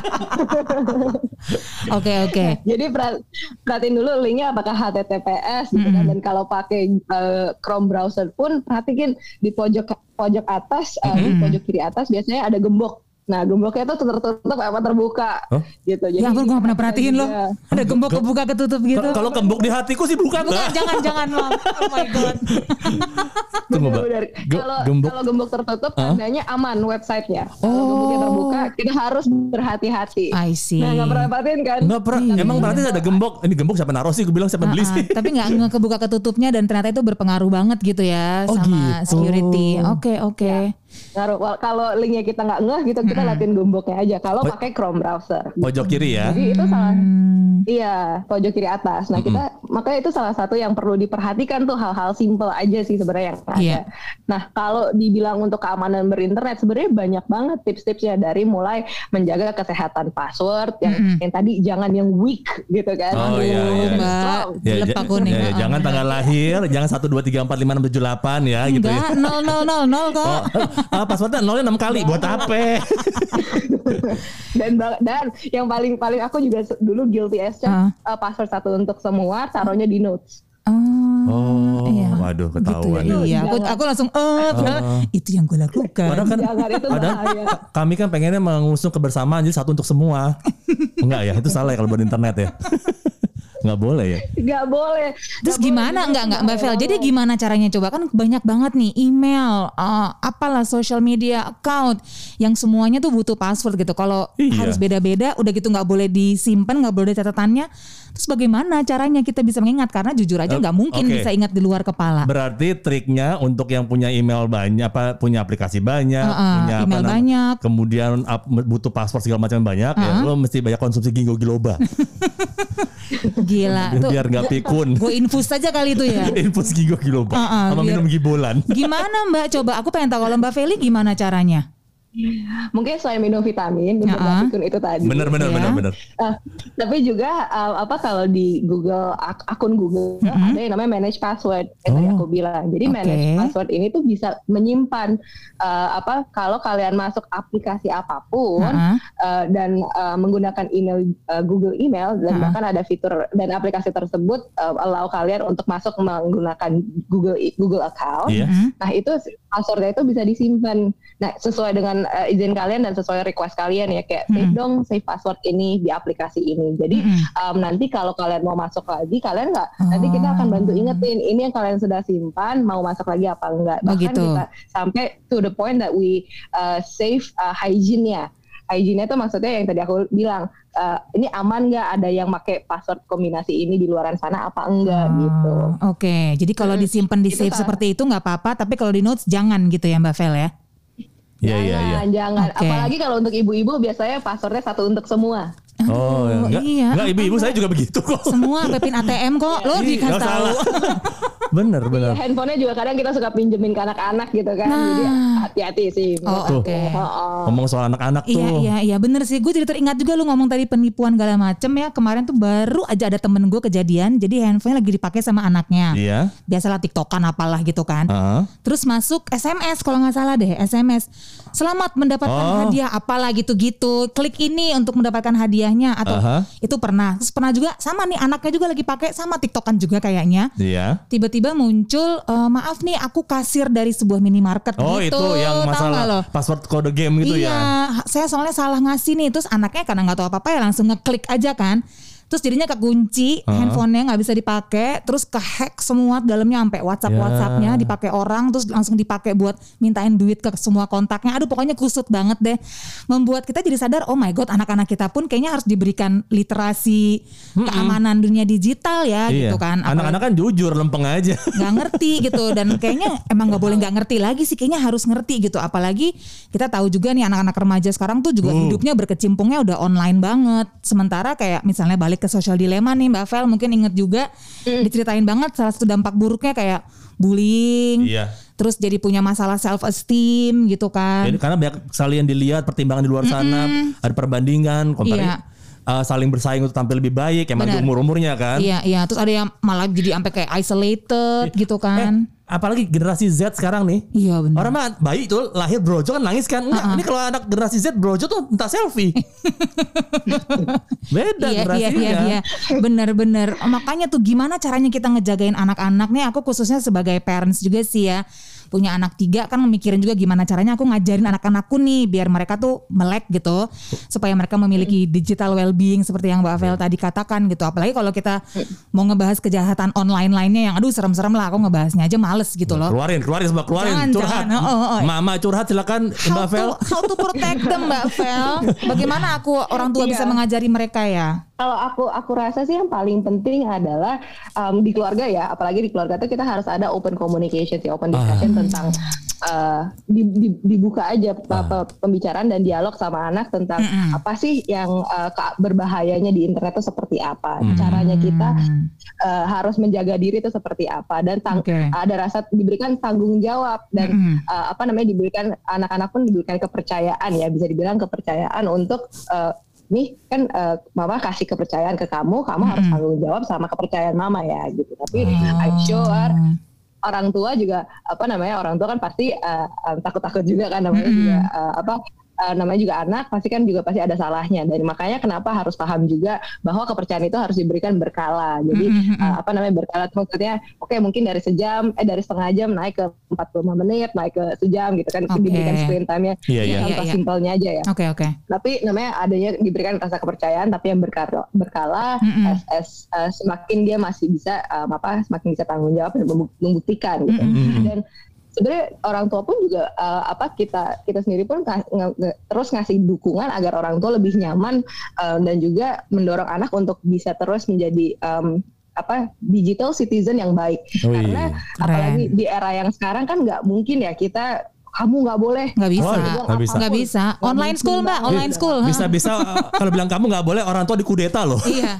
Oke oke. Jadi per- perhatiin dulu linknya apakah HTTPS gitu kan. Dan kalau pakai eh, Chrome browser pun perhatiin di pojok pojok atas, eh, di pojok kiri atas biasanya ada gembok. Nah gemboknya itu tertutup apa terbuka Oh. gitu. Jadi Ya gue gak pernah perhatiin loh. Ada gembok kebuka ketutup gitu. Kalau kembuk di hatiku sih bukan Bukan, jangan jangan loh. Oh my god. Kalau kalau gembok tertutup Hah? tandanya aman websitenya. Kalau Oh. gemboknya terbuka kita harus berhati-hati. I see. Nah nggak pernah perhatiin kan? Enggak pernah. Emang berarti ada gembok. Ini gembok siapa naruh sih? Gue bilang siapa beli Ah, ah, sih? tapi nggak nge kebuka ketutupnya dan ternyata itu berpengaruh banget gitu ya Oh, sama gitu. security. Oke oke. Ngaruh. Wal- Kalau linknya kita nggak ngeh gitu kita latihan gemboknya aja. Kalau Oh. pakai Chrome browser. Pojok kiri ya. Jadi itu salah. Hmm. Iya, pojok kiri atas. Nah, kita makanya itu salah satu yang perlu diperhatikan tuh hal-hal simple aja sih sebenarnya yang ada. Iya. Nah, kalau dibilang untuk keamanan berinternet sebenarnya banyak banget tips-tipsnya dari mulai menjaga kesehatan password yang Mm-mm. yang tadi jangan yang weak gitu kan. Oh, Aduh, iya, iya. Ya, aku nih, ya, ya, ah, jangan tanggal lahir, jangan 1 2 3 4 5 6 7 8 ya gitu ya. Enggak, nol nol nol nol kok. Oh, ah, passwordnya nolnya 6 kali buat apa? dan dan yang paling paling aku juga dulu guilty as uh, password satu untuk semua taruhnya di notes. Oh, Oh, iya. waduh gitu ketahuan. ya. Iya, aku, aku langsung eh padahal itu yang gue lakukan. Padahal kan padahal kami kan pengennya mengusung kebersamaan jadi satu untuk semua. Enggak ya, itu salah ya kalau buat internet ya. Enggak boleh ya. Gak boleh. Terus Nggak gimana boleh, enggak enggak Mbak Vel? Jadi gimana caranya coba kan banyak banget nih email, eh, apalah social media account yang semuanya tuh butuh password gitu. Kalau Iya. harus beda-beda, udah gitu nggak boleh disimpan, nggak boleh catatannya. Terus bagaimana caranya kita bisa mengingat? Karena jujur aja nggak mungkin oke. bisa ingat di luar kepala. Berarti triknya untuk yang punya email banyak, apa punya aplikasi banyak, Heeh, punya apa email nama- banyak. kemudian up- butuh password segala macam banyak, ya lo mesti banyak konsumsi ginkgo biloba Gila. tuh biar nggak pikun. gue infus saja kali itu ya. Infus ginkgo biloba Heeh, sama biar- minum gibolan. Gimana Mbak? Coba aku pengen tahu kalau Mbak Feli gimana caranya? Mungkin selain minum vitamin, ah. pikun itu tadi. Bener bener Ya. bener bener. Ah, tapi juga uh, apa kalau di Google ak- akun Google Mm-hmm. ada yang namanya manage password yang tadi Oh. aku bilang. Jadi Oke. manage password ini tuh bisa menyimpan uh, apa kalau kalian masuk aplikasi apa pun Heeh. uh, dan uh, menggunakan email uh, Google email dan Ha-ha. bahkan ada fitur dan aplikasi tersebut uh, allow kalian untuk masuk menggunakan Google Google account. Iya. Hmm? Nah itu passwordnya itu bisa disimpan. Nah sesuai dengan uh, izin kalian dan sesuai request kalian ya kayak save Mm-mm. dong save password ini di aplikasi ini. Jadi Mm-mm. um, nanti kalau kalian mau masuk lagi kalian nggak nanti kita akan bantu ingetin ini yang kalian sudah simpan mau masuk lagi apa enggak. Oh, Bahkan gitu. kita sampai to the point that we uh, save uh, hygiene-nya. Hygiene-nya itu maksudnya yang tadi aku bilang uh, ini aman nggak ada yang pakai password kombinasi ini di luaran sana apa enggak gitu. Oh, Oke, jadi kalau Hmm, disimpan di save salah. seperti itu nggak apa-apa, tapi kalau di notes jangan gitu ya Mbak Vel ya. Iya iya iya. Jangan, jangan. Oke. Apalagi kalau untuk ibu-ibu biasanya passwordnya satu untuk semua. Oh, enggak, iya. enggak ibu-ibu saya juga begitu kok. Semua Pepin ATM kok, lo Ih, dikasih tahu. salah. bener bener. Ya, handphonenya juga kadang kita suka pinjemin ke anak-anak gitu kan. Jadi hati-hati sih. Oh, oke. Oh, Ngomong soal anak-anak tuh. Iya iya iya bener sih gue jadi teringat juga lu ngomong tadi penipuan segala macem ya kemarin tuh baru aja ada temen gue kejadian jadi handphone lagi dipakai sama anaknya Iya. biasalah tiktokan apalah gitu kan Heeh. terus masuk SMS kalau nggak salah deh SMS selamat mendapatkan Oh. hadiah apalah gitu-gitu klik ini untuk mendapatkan hadiahnya atau Aha. itu pernah terus pernah juga sama nih anaknya juga lagi pakai sama tiktokan juga kayaknya Iya. tiba-tiba muncul "Eh, maaf nih aku kasir dari sebuah minimarket Oh gitu itu yang masalah password kode game gitu iya, ya. saya soalnya salah ngasih nih, terus anaknya karena nggak tahu apa-apa ya langsung ngeklik aja kan. Terus jadinya kekunci, Heeh. handphonenya nggak bisa dipakai, terus kehack semua dalamnya sampai WhatsApp Ya. WhatsAppnya dipakai orang, terus langsung dipakai buat mintain duit ke semua kontaknya. Aduh pokoknya kusut banget deh. Membuat kita jadi sadar, oh my god, anak-anak kita pun kayaknya harus diberikan literasi keamanan dunia digital ya, Iya. gitu kan. Anak-anak kan jujur lempeng aja. nggak ngerti gitu dan kayaknya emang nggak boleh nggak ngerti lagi sih kayaknya harus ngerti gitu apalagi kita tahu juga nih anak-anak remaja sekarang tuh juga Uh. hidupnya berkecimpungnya udah online banget sementara kayak misalnya balik balik ke social dilema nih Mbak Vel mungkin inget juga diceritain banget salah satu dampak buruknya kayak bullying. Iya. Terus jadi punya masalah self esteem gitu kan. Jadi karena banyak sekali yang dilihat pertimbangan di luar sana, ada perbandingan, kompari, Iya. Uh, saling bersaing untuk tampil lebih baik, yang maju Benar. umur-umurnya kan. Iya, iya. Terus ada yang malah jadi sampai kayak isolated gitu kan. Eh, apalagi generasi Z sekarang nih. Iya benar. Orang mah bayi tuh lahir brojo kan nangis kan. Enggak, ini kalau anak generasi Z brojo tuh minta selfie. Beda Iya, iya, generasinya. iya, iya. Bener-bener. Makanya tuh gimana caranya kita ngejagain anak-anak nih. Aku khususnya sebagai parents juga sih ya. Punya anak tiga kan mikirin juga gimana caranya aku ngajarin anak-anakku nih. Biar mereka tuh melek gitu. Supaya mereka memiliki digital well-being seperti yang Mbak Vel tadi katakan gitu. Apalagi kalau kita mau ngebahas kejahatan online lainnya yang aduh serem-serem lah. Aku ngebahasnya aja males gitu loh. Keluarin, keluarin semua keluarin, Jangan, curhat. jangan. Oh, oh, oh. Mama curhat silakan How Mbak Vel. to, how to protect them Mbak Vel? Bagaimana aku orang tua bisa Iya. mengajari mereka ya? Kalau aku aku rasa sih yang paling penting adalah um, di keluarga ya, apalagi di keluarga itu kita harus ada open communication sih, open discussion tentang uh, di- di- dibuka aja pe- pembicaraan dan dialog sama anak tentang apa sih yang uh, berbahayanya di internet itu seperti apa, caranya kita uh, harus menjaga diri itu seperti apa dan tang- Oke. ada rasa diberikan tanggung jawab dan Mm-mm. uh, apa namanya diberikan anak-anak pun diberikan kepercayaan ya bisa dibilang kepercayaan untuk uh, nih kan uh, mama kasih kepercayaan ke kamu kamu harus tanggung jawab sama kepercayaan mama ya gitu. Tapi I'm sure orang tua juga apa namanya orang tua kan pasti uh, uh, takut-takut juga kan namanya juga uh, apa uh, namanya juga anak pasti kan juga pasti ada salahnya dan makanya kenapa harus paham juga bahwa kepercayaan itu harus diberikan berkala jadi uh, apa namanya berkala itu maksudnya oke mungkin dari sejam eh dari setengah jam naik ke 45 menit naik ke sejam gitu kan Oke. diberikan screen time-nya iya. contoh Iya, iya. simpelnya aja ya Oke oke. tapi namanya adanya diberikan rasa kepercayaan tapi yang berkala, berkala Mm-mm. as, as, uh, semakin dia masih bisa um, apa semakin bisa tanggung jawab dan membu- membuktikan gitu Mm-mm. dan sebenarnya orang tua pun juga uh, apa kita kita sendiri pun nge- nge- nge- terus ngasih dukungan agar orang tua lebih nyaman uh, dan juga mendorong anak untuk bisa terus menjadi um, apa digital citizen yang baik Wih, karena keren. apalagi di era yang sekarang kan nggak mungkin ya kita kamu nggak boleh Nggak bisa. Oh, nggak bisa. Nggak bisa. Online school mbak. Online school. ha. Bisa-bisa uh, kalau bilang kamu nggak boleh orang tua dikudeta loh. Iya.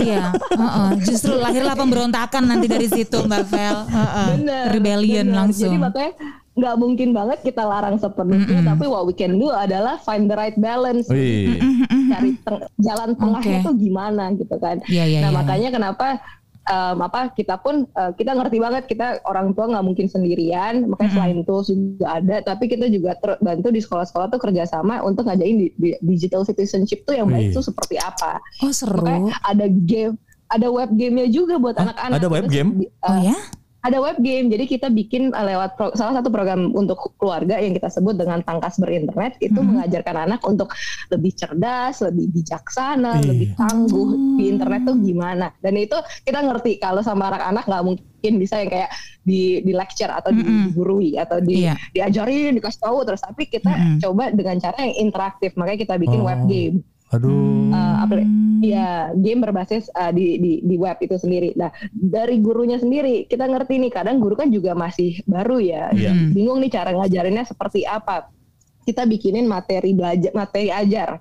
iya. Heeh. Justru lahirlah pemberontakan nanti dari situ Mbak Vel. Heeh. Bener, Rebellion bener. langsung. Jadi makanya nggak mungkin banget kita larang sepenuhnya, tapi what we can do adalah find the right balance, Wih. cari teng- jalan tengahnya Oke. tuh gimana gitu kan. Iya, iya, nah iya. makanya kenapa em, apa kita pun eh, kita ngerti banget kita orang tua nggak mungkin sendirian, makanya selain tools juga ada, tapi kita juga ter- bantu di sekolah-sekolah tuh kerjasama untuk ngajain di, di- digital citizenship tuh yang Wih. baik tuh seperti apa. Oh seru. Makanya ada game, ada web gamenya juga buat anak-anak. Ada web Terus game? di- eh, Oh ya? Ada web game, jadi kita bikin uh, lewat pro- salah satu program untuk keluarga yang kita sebut dengan tangkas berinternet itu Mhm. mengajarkan anak untuk lebih cerdas, lebih bijaksana, Ih. lebih tangguh di internet tuh gimana. Dan itu kita ngerti kalau sama anak-anak nggak mungkin bisa yang kayak di di lecture atau di, Mhm. digurui atau di Iya. diajarin, dikasih tahu terus. Tapi kita Mhm. coba dengan cara yang interaktif, makanya kita bikin Oh. web game. Aduh. Uh, Hmm. Iya, game berbasis uh, di, di di web itu sendiri. Nah, dari gurunya sendiri kita ngerti nih, kadang guru kan juga masih baru ya. Hmm. bingung nih cara ngajarinnya seperti apa. Kita bikinin materi belajar, materi ajar,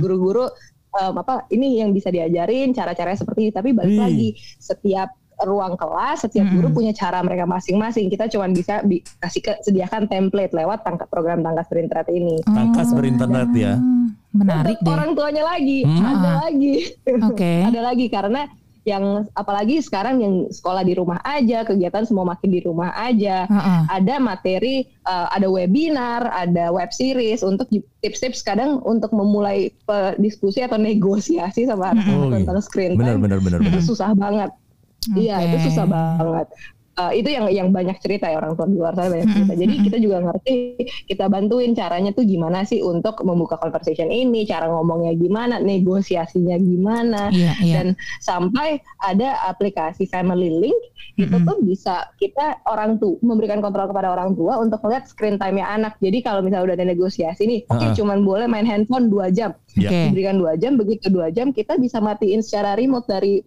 guru-guru um, apa ini yang bisa diajarin, cara-caranya seperti ini. Tapi balik lagi, setiap ruang kelas, setiap guru Mm-mm. punya cara mereka masing-masing. Kita cuma bisa bi- kasih ke, sediakan template lewat tangka, program tangkas berinternet ini. Tangkas Oh. berinternet ya. Menarik Untuk deh. Orang tuanya lagi, Hmm. ada Ah. lagi. Oke. ada lagi karena yang apalagi sekarang yang sekolah di rumah aja kegiatan semua makin di rumah aja Heeh. ada materi uh, ada webinar ada web series untuk tips-tips kadang untuk memulai diskusi atau negosiasi sama Oh, iya. tentang screen Benar time benar benar itu benar. susah banget iya Oke. itu susah banget Uh, itu yang yang banyak cerita ya orang tua di luar sana banyak cerita. Jadi kita juga ngerti, kita bantuin caranya tuh gimana sih untuk membuka conversation ini, cara ngomongnya gimana, negosiasinya gimana Iya iya. dan sampai ada aplikasi Family Link itu Mm-mm. tuh bisa kita orang tua memberikan kontrol kepada orang tua untuk melihat screen time-nya anak. Jadi kalau misalnya udah ada negosiasi nih, oke Uh-uh. cuman boleh main handphone dua jam, Iya. Oke. diberikan dua jam, begitu dua jam kita bisa matiin secara remote dari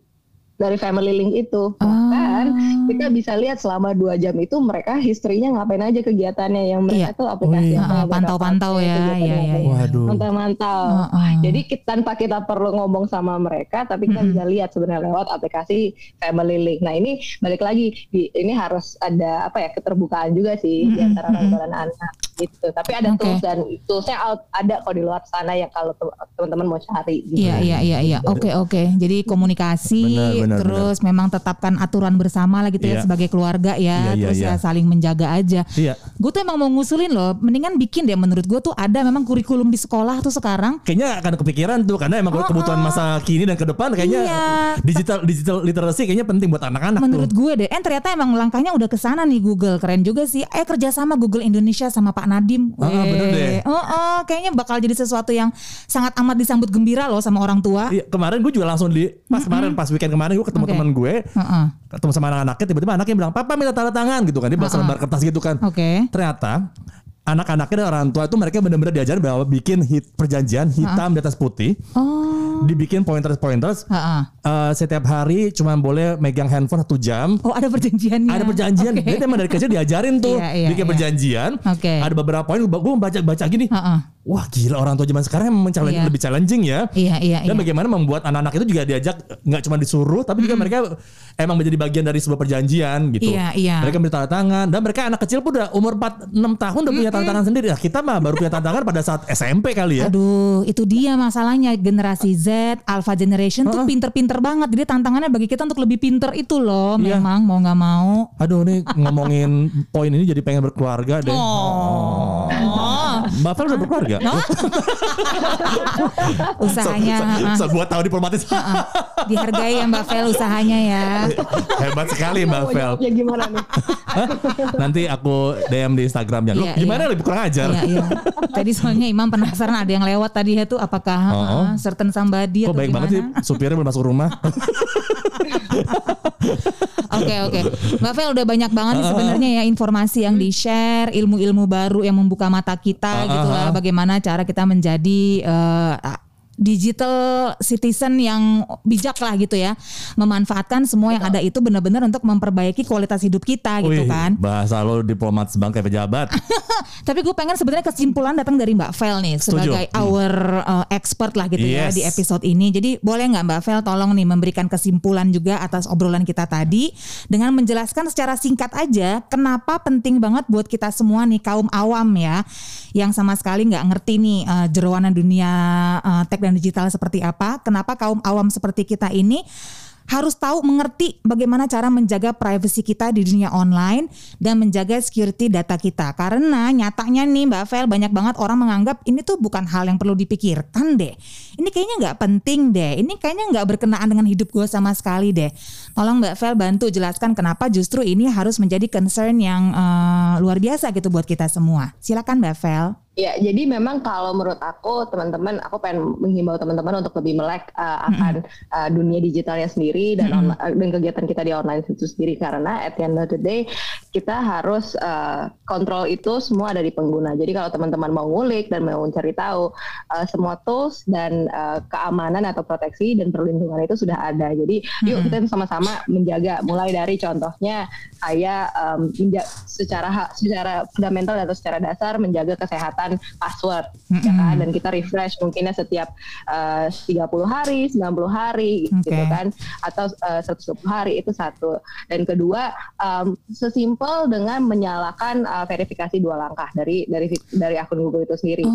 dari Family Link itu. Ah. Kan kita bisa lihat selama dua jam itu mereka historinya ngapain aja kegiatannya yang mereka Iya. tuh aplikasi Oh, iya. Ah, pantau-pantau ya, apa. iya. Waduh. mantau-mantau Heeh. jadi kita, tanpa kita perlu ngomong sama mereka tapi kita bisa lihat sebenarnya lewat aplikasi Family Link nah ini balik lagi di, ini harus ada apa ya keterbukaan juga sih di antara orang tua dan anak gitu tapi ada Oke. tools dan toolsnya out- ada kok di luar sana yang kalau te- teman-teman mau cari gitu. Iya iya iya iya. Oke oke. Jadi komunikasi Benar, benar, terus memang tetapkan aturan bersama lah gitu ya Iya. sebagai keluarga ya. Iya, iya, terus iya. ya saling menjaga aja. Iya. Gue tuh emang mau ngusulin loh, mendingan bikin deh menurut gue tuh ada memang kurikulum di sekolah tuh sekarang. Kayaknya akan kepikiran tuh karena emang Oh, kebutuhan oh. masa kini dan ke depan kayaknya Iya. digital digital literasi kayaknya penting buat anak-anak Menurut tuh. gue deh, eh ternyata emang langkahnya udah ke sana nih Google, keren juga sih. Eh kerjasama Google Indonesia sama Pak Nadim. Ah, bener deh. Oh, oh, kayaknya bakal jadi sesuatu yang sangat amat disambut gembira loh sama orang tua. Iya, kemarin gue juga langsung di pas kemarin pas weekend kemarin gue ketemu Oke. teman gue, Heeh. ketemu sama anak-anaknya tiba-tiba anaknya bilang, "Papa minta tanda tangan" gitu kan. Dia bawa lembar kertas gitu kan. Oke. Ternyata anak-anaknya dan orang tua itu mereka benar-benar diajarin bahwa bikin hit perjanjian hitam di atas putih, Oh. Dibikin pointers-pointers. Heeh. Eh, setiap hari cuma boleh megang handphone satu jam. Oh ada perjanjiannya. Ada perjanjian. Oke. Dia emang dari kecil diajarin tuh Iya, iya, bikin iya. perjanjian. Oke. Ada beberapa poin gue baca baca gini. Heeh. Wah gila orang tua zaman sekarang emang challenge- Iya. lebih challenging ya. Iya iya Dan iya. bagaimana membuat anak-anak itu juga diajak nggak cuma disuruh tapi juga mereka emang menjadi bagian dari sebuah perjanjian gitu. Iya, iya. Mereka minta tanda tangan dan mereka anak kecil pun udah umur 4 6 tahun udah punya tanda tangan sendiri. Nah, kita mah baru punya tanda tangan pada saat SMP kali ya. Aduh, itu dia masalahnya generasi Z, Alpha Generation tuh pinter-pinter banget. Jadi tantangannya bagi kita untuk lebih pinter itu loh. Iya. Memang mau nggak mau. Aduh nih ngomongin poin ini jadi pengen berkeluarga deh. Oh, Mbak Fel udah berkeluarga? usahanya ah, Se- Sebuah tahun diplomatis. dihargai ya Mbak Vel usahanya ya. Hebat sekali Mbak Fel. jawabnya gimana nih? Nanti aku DM di Instagramnya. Lu Iya, gimana iya. lebih kurang ajar? Iya, iya. Tadi soalnya Imam penasaran ada yang lewat tadi ya tuh apakah Oh. ah, certain somebody Kok atau baik gimana? banget sih supirnya belum masuk rumah. Oke oke, Mbak Vel udah banyak banget nih sebenarnya ya informasi yang di share, ilmu-ilmu baru yang membuka mata kita gitu lah. Bagaimana cara kita menjadi eh, digital citizen yang bijak lah gitu ya, memanfaatkan semua yang ada itu benar-benar untuk memperbaiki kualitas hidup kita gitu Wih, kan. Bahasa lo diplomat sebang kayak pejabat. Tapi gue pengen sebenarnya kesimpulan datang dari Mbak Vel nih Setuju. sebagai our uh, expert lah gitu ya Yes. di episode ini. Jadi boleh nggak Mbak Vel tolong nih memberikan kesimpulan juga atas obrolan kita tadi dengan menjelaskan secara singkat aja kenapa penting banget buat kita semua nih kaum awam ya yang sama sekali nggak ngerti nih uh, jeroanan dunia uh, tech dan digital seperti apa. Kenapa kaum awam seperti kita ini harus tahu mengerti bagaimana cara menjaga privacy kita di dunia online dan menjaga security data kita. Karena nyatanya nih Mbak Vel banyak banget orang menganggap ini tuh bukan hal yang perlu dipikirkan deh. Ini kayaknya nggak penting deh. Ini kayaknya nggak berkenaan dengan hidup gue sama sekali deh. Tolong Mbak Vel bantu jelaskan kenapa justru ini harus menjadi concern yang eh, luar biasa gitu buat kita semua. Silakan Mbak Vel. Ya, jadi memang kalau menurut aku teman-teman, aku pengen menghimbau teman-teman untuk lebih melek uh, akan uh, dunia digitalnya sendiri dan onli- uh, dan kegiatan kita di online itu sendiri. Karena at the end of the day kita harus uh, kontrol itu semua ada di pengguna. Jadi kalau teman-teman mau ngulik dan mau mencari tahu uh, semua tools dan uh, keamanan atau proteksi dan perlindungan itu sudah ada. Jadi yuk kita sama-sama menjaga. Mulai dari contohnya saya um, secara secara fundamental atau secara dasar menjaga kesehatan password ya kan? Dan kita refresh mungkinnya setiap uh, 30 hari 90 hari gitu Oke. kan? Atau uh, 120 hari itu satu. Dan kedua um, sesimpel dengan menyalakan uh, verifikasi dua langkah dari dari dari akun Google itu sendiri.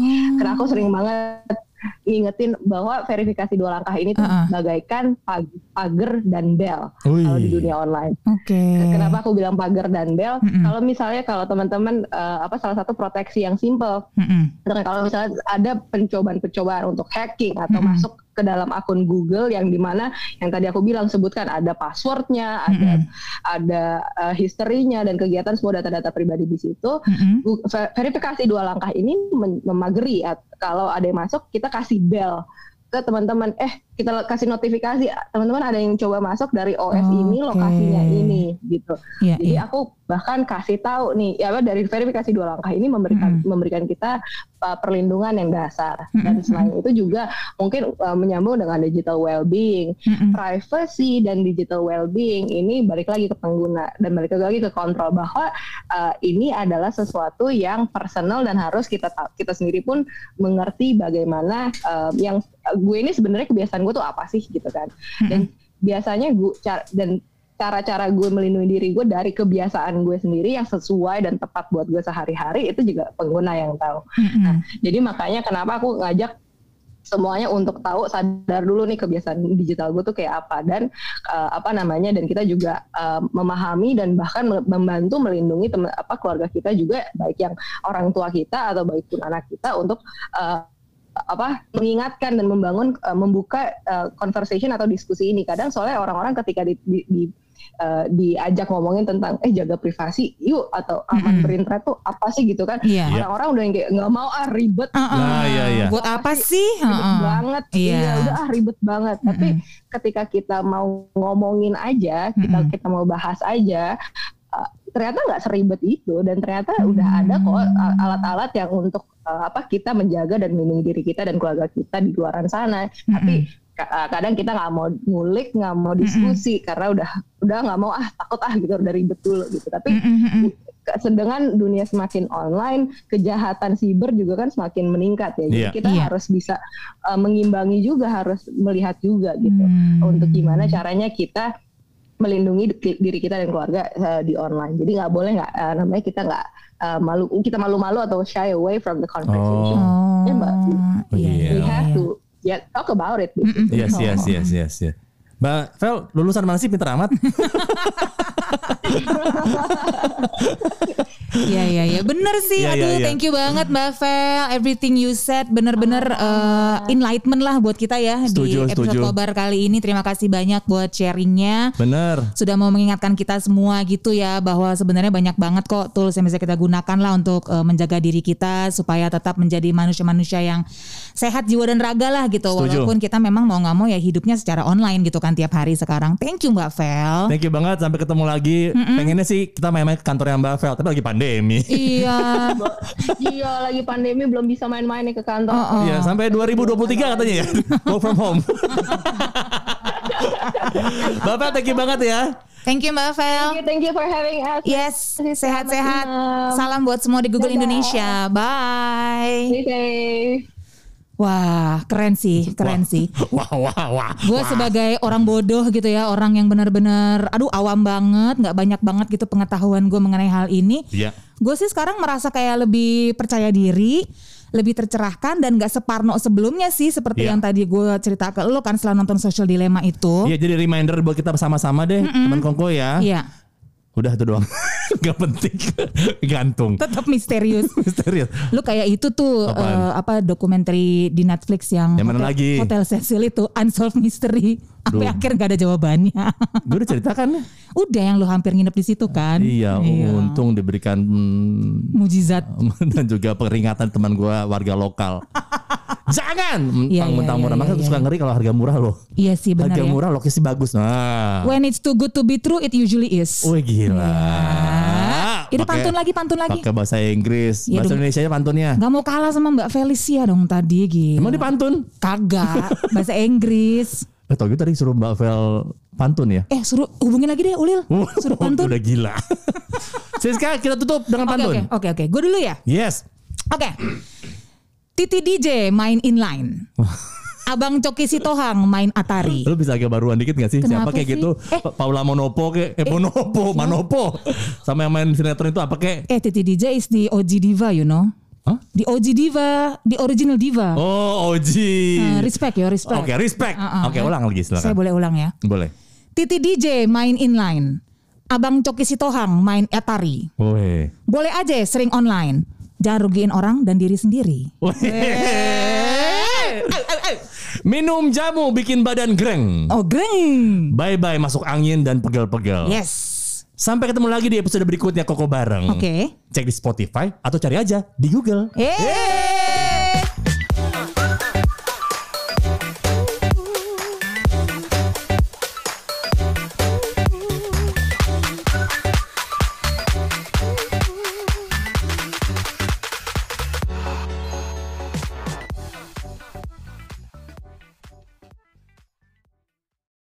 Karena aku sering banget ngingetin bahwa verifikasi dua langkah ini tuh Uh-uh. bagaikan pag- pagar dan bel kalau di dunia online Oke. Kenapa aku bilang pagar dan bel? Mm-mm. Kalau misalnya kalau teman-teman eh, apa salah satu proteksi yang simple, Mm-mm. kalau misalnya ada pencobaan-pencobaan untuk hacking atau Mm-mm. masuk ke dalam akun Google yang di mana yang tadi aku bilang sebutkan ada passwordnya, ada Mm-mm. ada eh, historinya dan kegiatan semua data-data pribadi di situ. Gu- ver- verifikasi dua langkah ini mem- memageri kalau ada yang masuk kita kasih bel ke teman-teman eh kita kasih notifikasi teman-teman ada yang coba masuk dari OS ini Oke. lokasinya ini gitu. Iya, jadi iya. aku bahkan kasih tahu nih ya dari verifikasi dua langkah ini memberikan memberikan kita uh, perlindungan yang dasar. Dan selain itu juga mungkin uh, menyambung dengan digital well-being, privacy dan digital well-being ini balik lagi ke pengguna dan balik lagi ke kontrol bahwa uh, ini adalah sesuatu yang personal dan harus kita ta- kita sendiri pun mengerti bagaimana uh, yang gue ini sebenarnya kebiasaan gue tuh apa sih gitu kan. Dan biasanya gue cara dan cara-cara gue melindungi diri gue dari kebiasaan gue sendiri yang sesuai dan tepat buat gue sehari-hari itu juga pengguna yang tahu. Nah, jadi makanya kenapa aku ngajak semuanya untuk tahu sadar dulu nih kebiasaan digital gue tuh kayak apa. Dan uh, apa namanya dan kita juga uh, memahami dan bahkan me- membantu melindungi teman apa keluarga kita juga baik yang orang tua kita atau baik pun anak kita untuk uh, apa mengingatkan dan membangun uh, membuka uh, conversation atau diskusi ini kadang soalnya orang-orang ketika di, di, di uh, diajak ngomongin tentang eh jaga privasi yuk atau aman berinternet tuh apa sih gitu kan Iya. orang-orang udah yang kayak nggak mau ah ribet Uh-uh. Nah, iya, iya. Buat apa sih? ribet Uh-uh. banget Iya. iya udah ah ribet banget tapi ketika kita mau ngomongin aja kita Mm-mm. kita mau bahas aja uh, ternyata nggak seribet itu dan ternyata udah ada kok Hmm. uh, alat-alat yang untuk uh, apa kita menjaga dan melindungi diri kita dan keluarga kita di luaran sana tapi ka- uh, kadang kita nggak mau ngulik nggak mau diskusi karena udah udah nggak mau ah takut ah gitu udah ribet dulu gitu tapi Mm-mm. ke- sedangkan dunia semakin online, kejahatan siber juga kan semakin meningkat ya. Jadi Iya. kita Iya. harus bisa uh, mengimbangi juga, harus melihat juga gitu Hmm. untuk gimana caranya kita melindungi di- diri kita dan keluarga uh, di online. Jadi nggak boleh nggak uh, namanya kita nggak uh, malu, kita malu-malu atau shy away from the conversation. Oh, Ya, Mbak. iya, Iya. We iya, have iya. to yeah, talk about it. Gitu. Yes, yes, yes, yes, yes. Mbak Vel, lulusan mana sih pinter amat? Iya iya iya bener sih Iya, aduh iya, iya. thank you banget Mbak Vel everything you said bener-bener eh, enlightenment lah buat kita ya Setuju, di episode setuju. kobar kali ini terima kasih banyak buat sharingnya Bener. sudah mau mengingatkan kita semua gitu ya bahwa sebenarnya banyak banget kok tools yang bisa kita gunakan lah untuk eh, menjaga diri kita supaya tetap menjadi manusia-manusia yang sehat jiwa dan raga lah gitu Setuju. walaupun kita memang mau nggak mau ya hidupnya secara online gitu kan tiap hari sekarang thank you Mbak Vel Thank you banget sampai ketemu lagi. Pengennya sih kita main-main ke kantornya Mbak Vel, tapi lagi pandemi. iya Iya lagi pandemi belum bisa main-main nih ke kantor. Oh, oh. Iya, sampai 2023 katanya ya. Work from home. Bapak thank you banget ya. thank you Mbak Vel Thank you, thank you for having us. Yes, sehat-sehat. Salam buat semua di Google Dadah. Indonesia. Bye. Safe. Wah, keren sih, keren sih. Wah, wah, wah. Gue sebagai orang bodoh gitu ya, orang yang benar-benar, aduh awam banget, nggak banyak banget gitu pengetahuan gue mengenai hal ini. Iya. Gue sih sekarang merasa kayak lebih percaya diri, lebih tercerahkan dan gak separno sebelumnya sih seperti Iya. yang tadi gue cerita ke lo kan setelah nonton Social Dilemma itu. Iya, jadi reminder buat kita bersama-sama deh, teman Kongko ya. Iya, Udah itu doang. Gak penting. Gantung. tetap misterius. Misterius. Lu kayak itu tuh Apaan? eh, apa dokumenter di Netflix yang, Yang mana hotel, lagi? Hotel Cecil itu Unsolved Mystery. Sampai Duh. akhir gak ada jawabannya. Gue udah ceritakan. Udah yang lu hampir nginep di situ kan? Iya, untung diberikan hmm, Mujizat. dan juga peringatan teman gue warga lokal. Jangan Iya, mentang-mentang iya, murah. iya, Makanya iya. suka ngeri kalau harga murah loh. Iya sih benar Harga ya. murah lokasi bagus. Nah. When it's too good to be true, it usually is. Wih gila. Ah, Itu pantun lagi, pantun lagi. Pakai bahasa Inggris. Iya bahasa dong. Indonesia nya pantunnya. Gak mau kalah sama Mbak Felicia dong tadi gitu. Emang di pantun? Kagak, bahasa Inggris. Eh tau gitu tadi suruh Mbak Vel pantun ya? Eh suruh hubungin lagi deh Ulil. Suruh pantun. Udah gila. Siska kita tutup dengan Oke pantun. oke oke oke. Gue dulu ya. Yes. Oke. Titi DJ main inline. Abang Coki Sitohang main Atari. Lu bisa agak baruan dikit gak sih? Kenapa Siapa kayak sih? gitu? Eh. Pa- Paula Monopo kayak eh, Monopo, Manopo. Sama yang main sinetron itu apa kayak? Eh Titi DJ is the OG diva you know. Hah? The OG diva, the original diva. Oh, Oji. Eh, respect ya, respect. Oke, respect. Uh-uh. Oke, ulang lagi Saya silakan. boleh ulang ya. Boleh. Titi DJ main inline. Abang Coki Sitohang main Atari. Woi. Boleh aja sering online. Jangan rugiin orang dan diri sendiri. Minum jamu bikin badan greng. Oh, greng. Bye bye masuk angin dan pegel-pegel. Yes. Sampai ketemu lagi di episode berikutnya Koko bareng. Oke. Cek di Spotify atau cari aja di Google. Hey.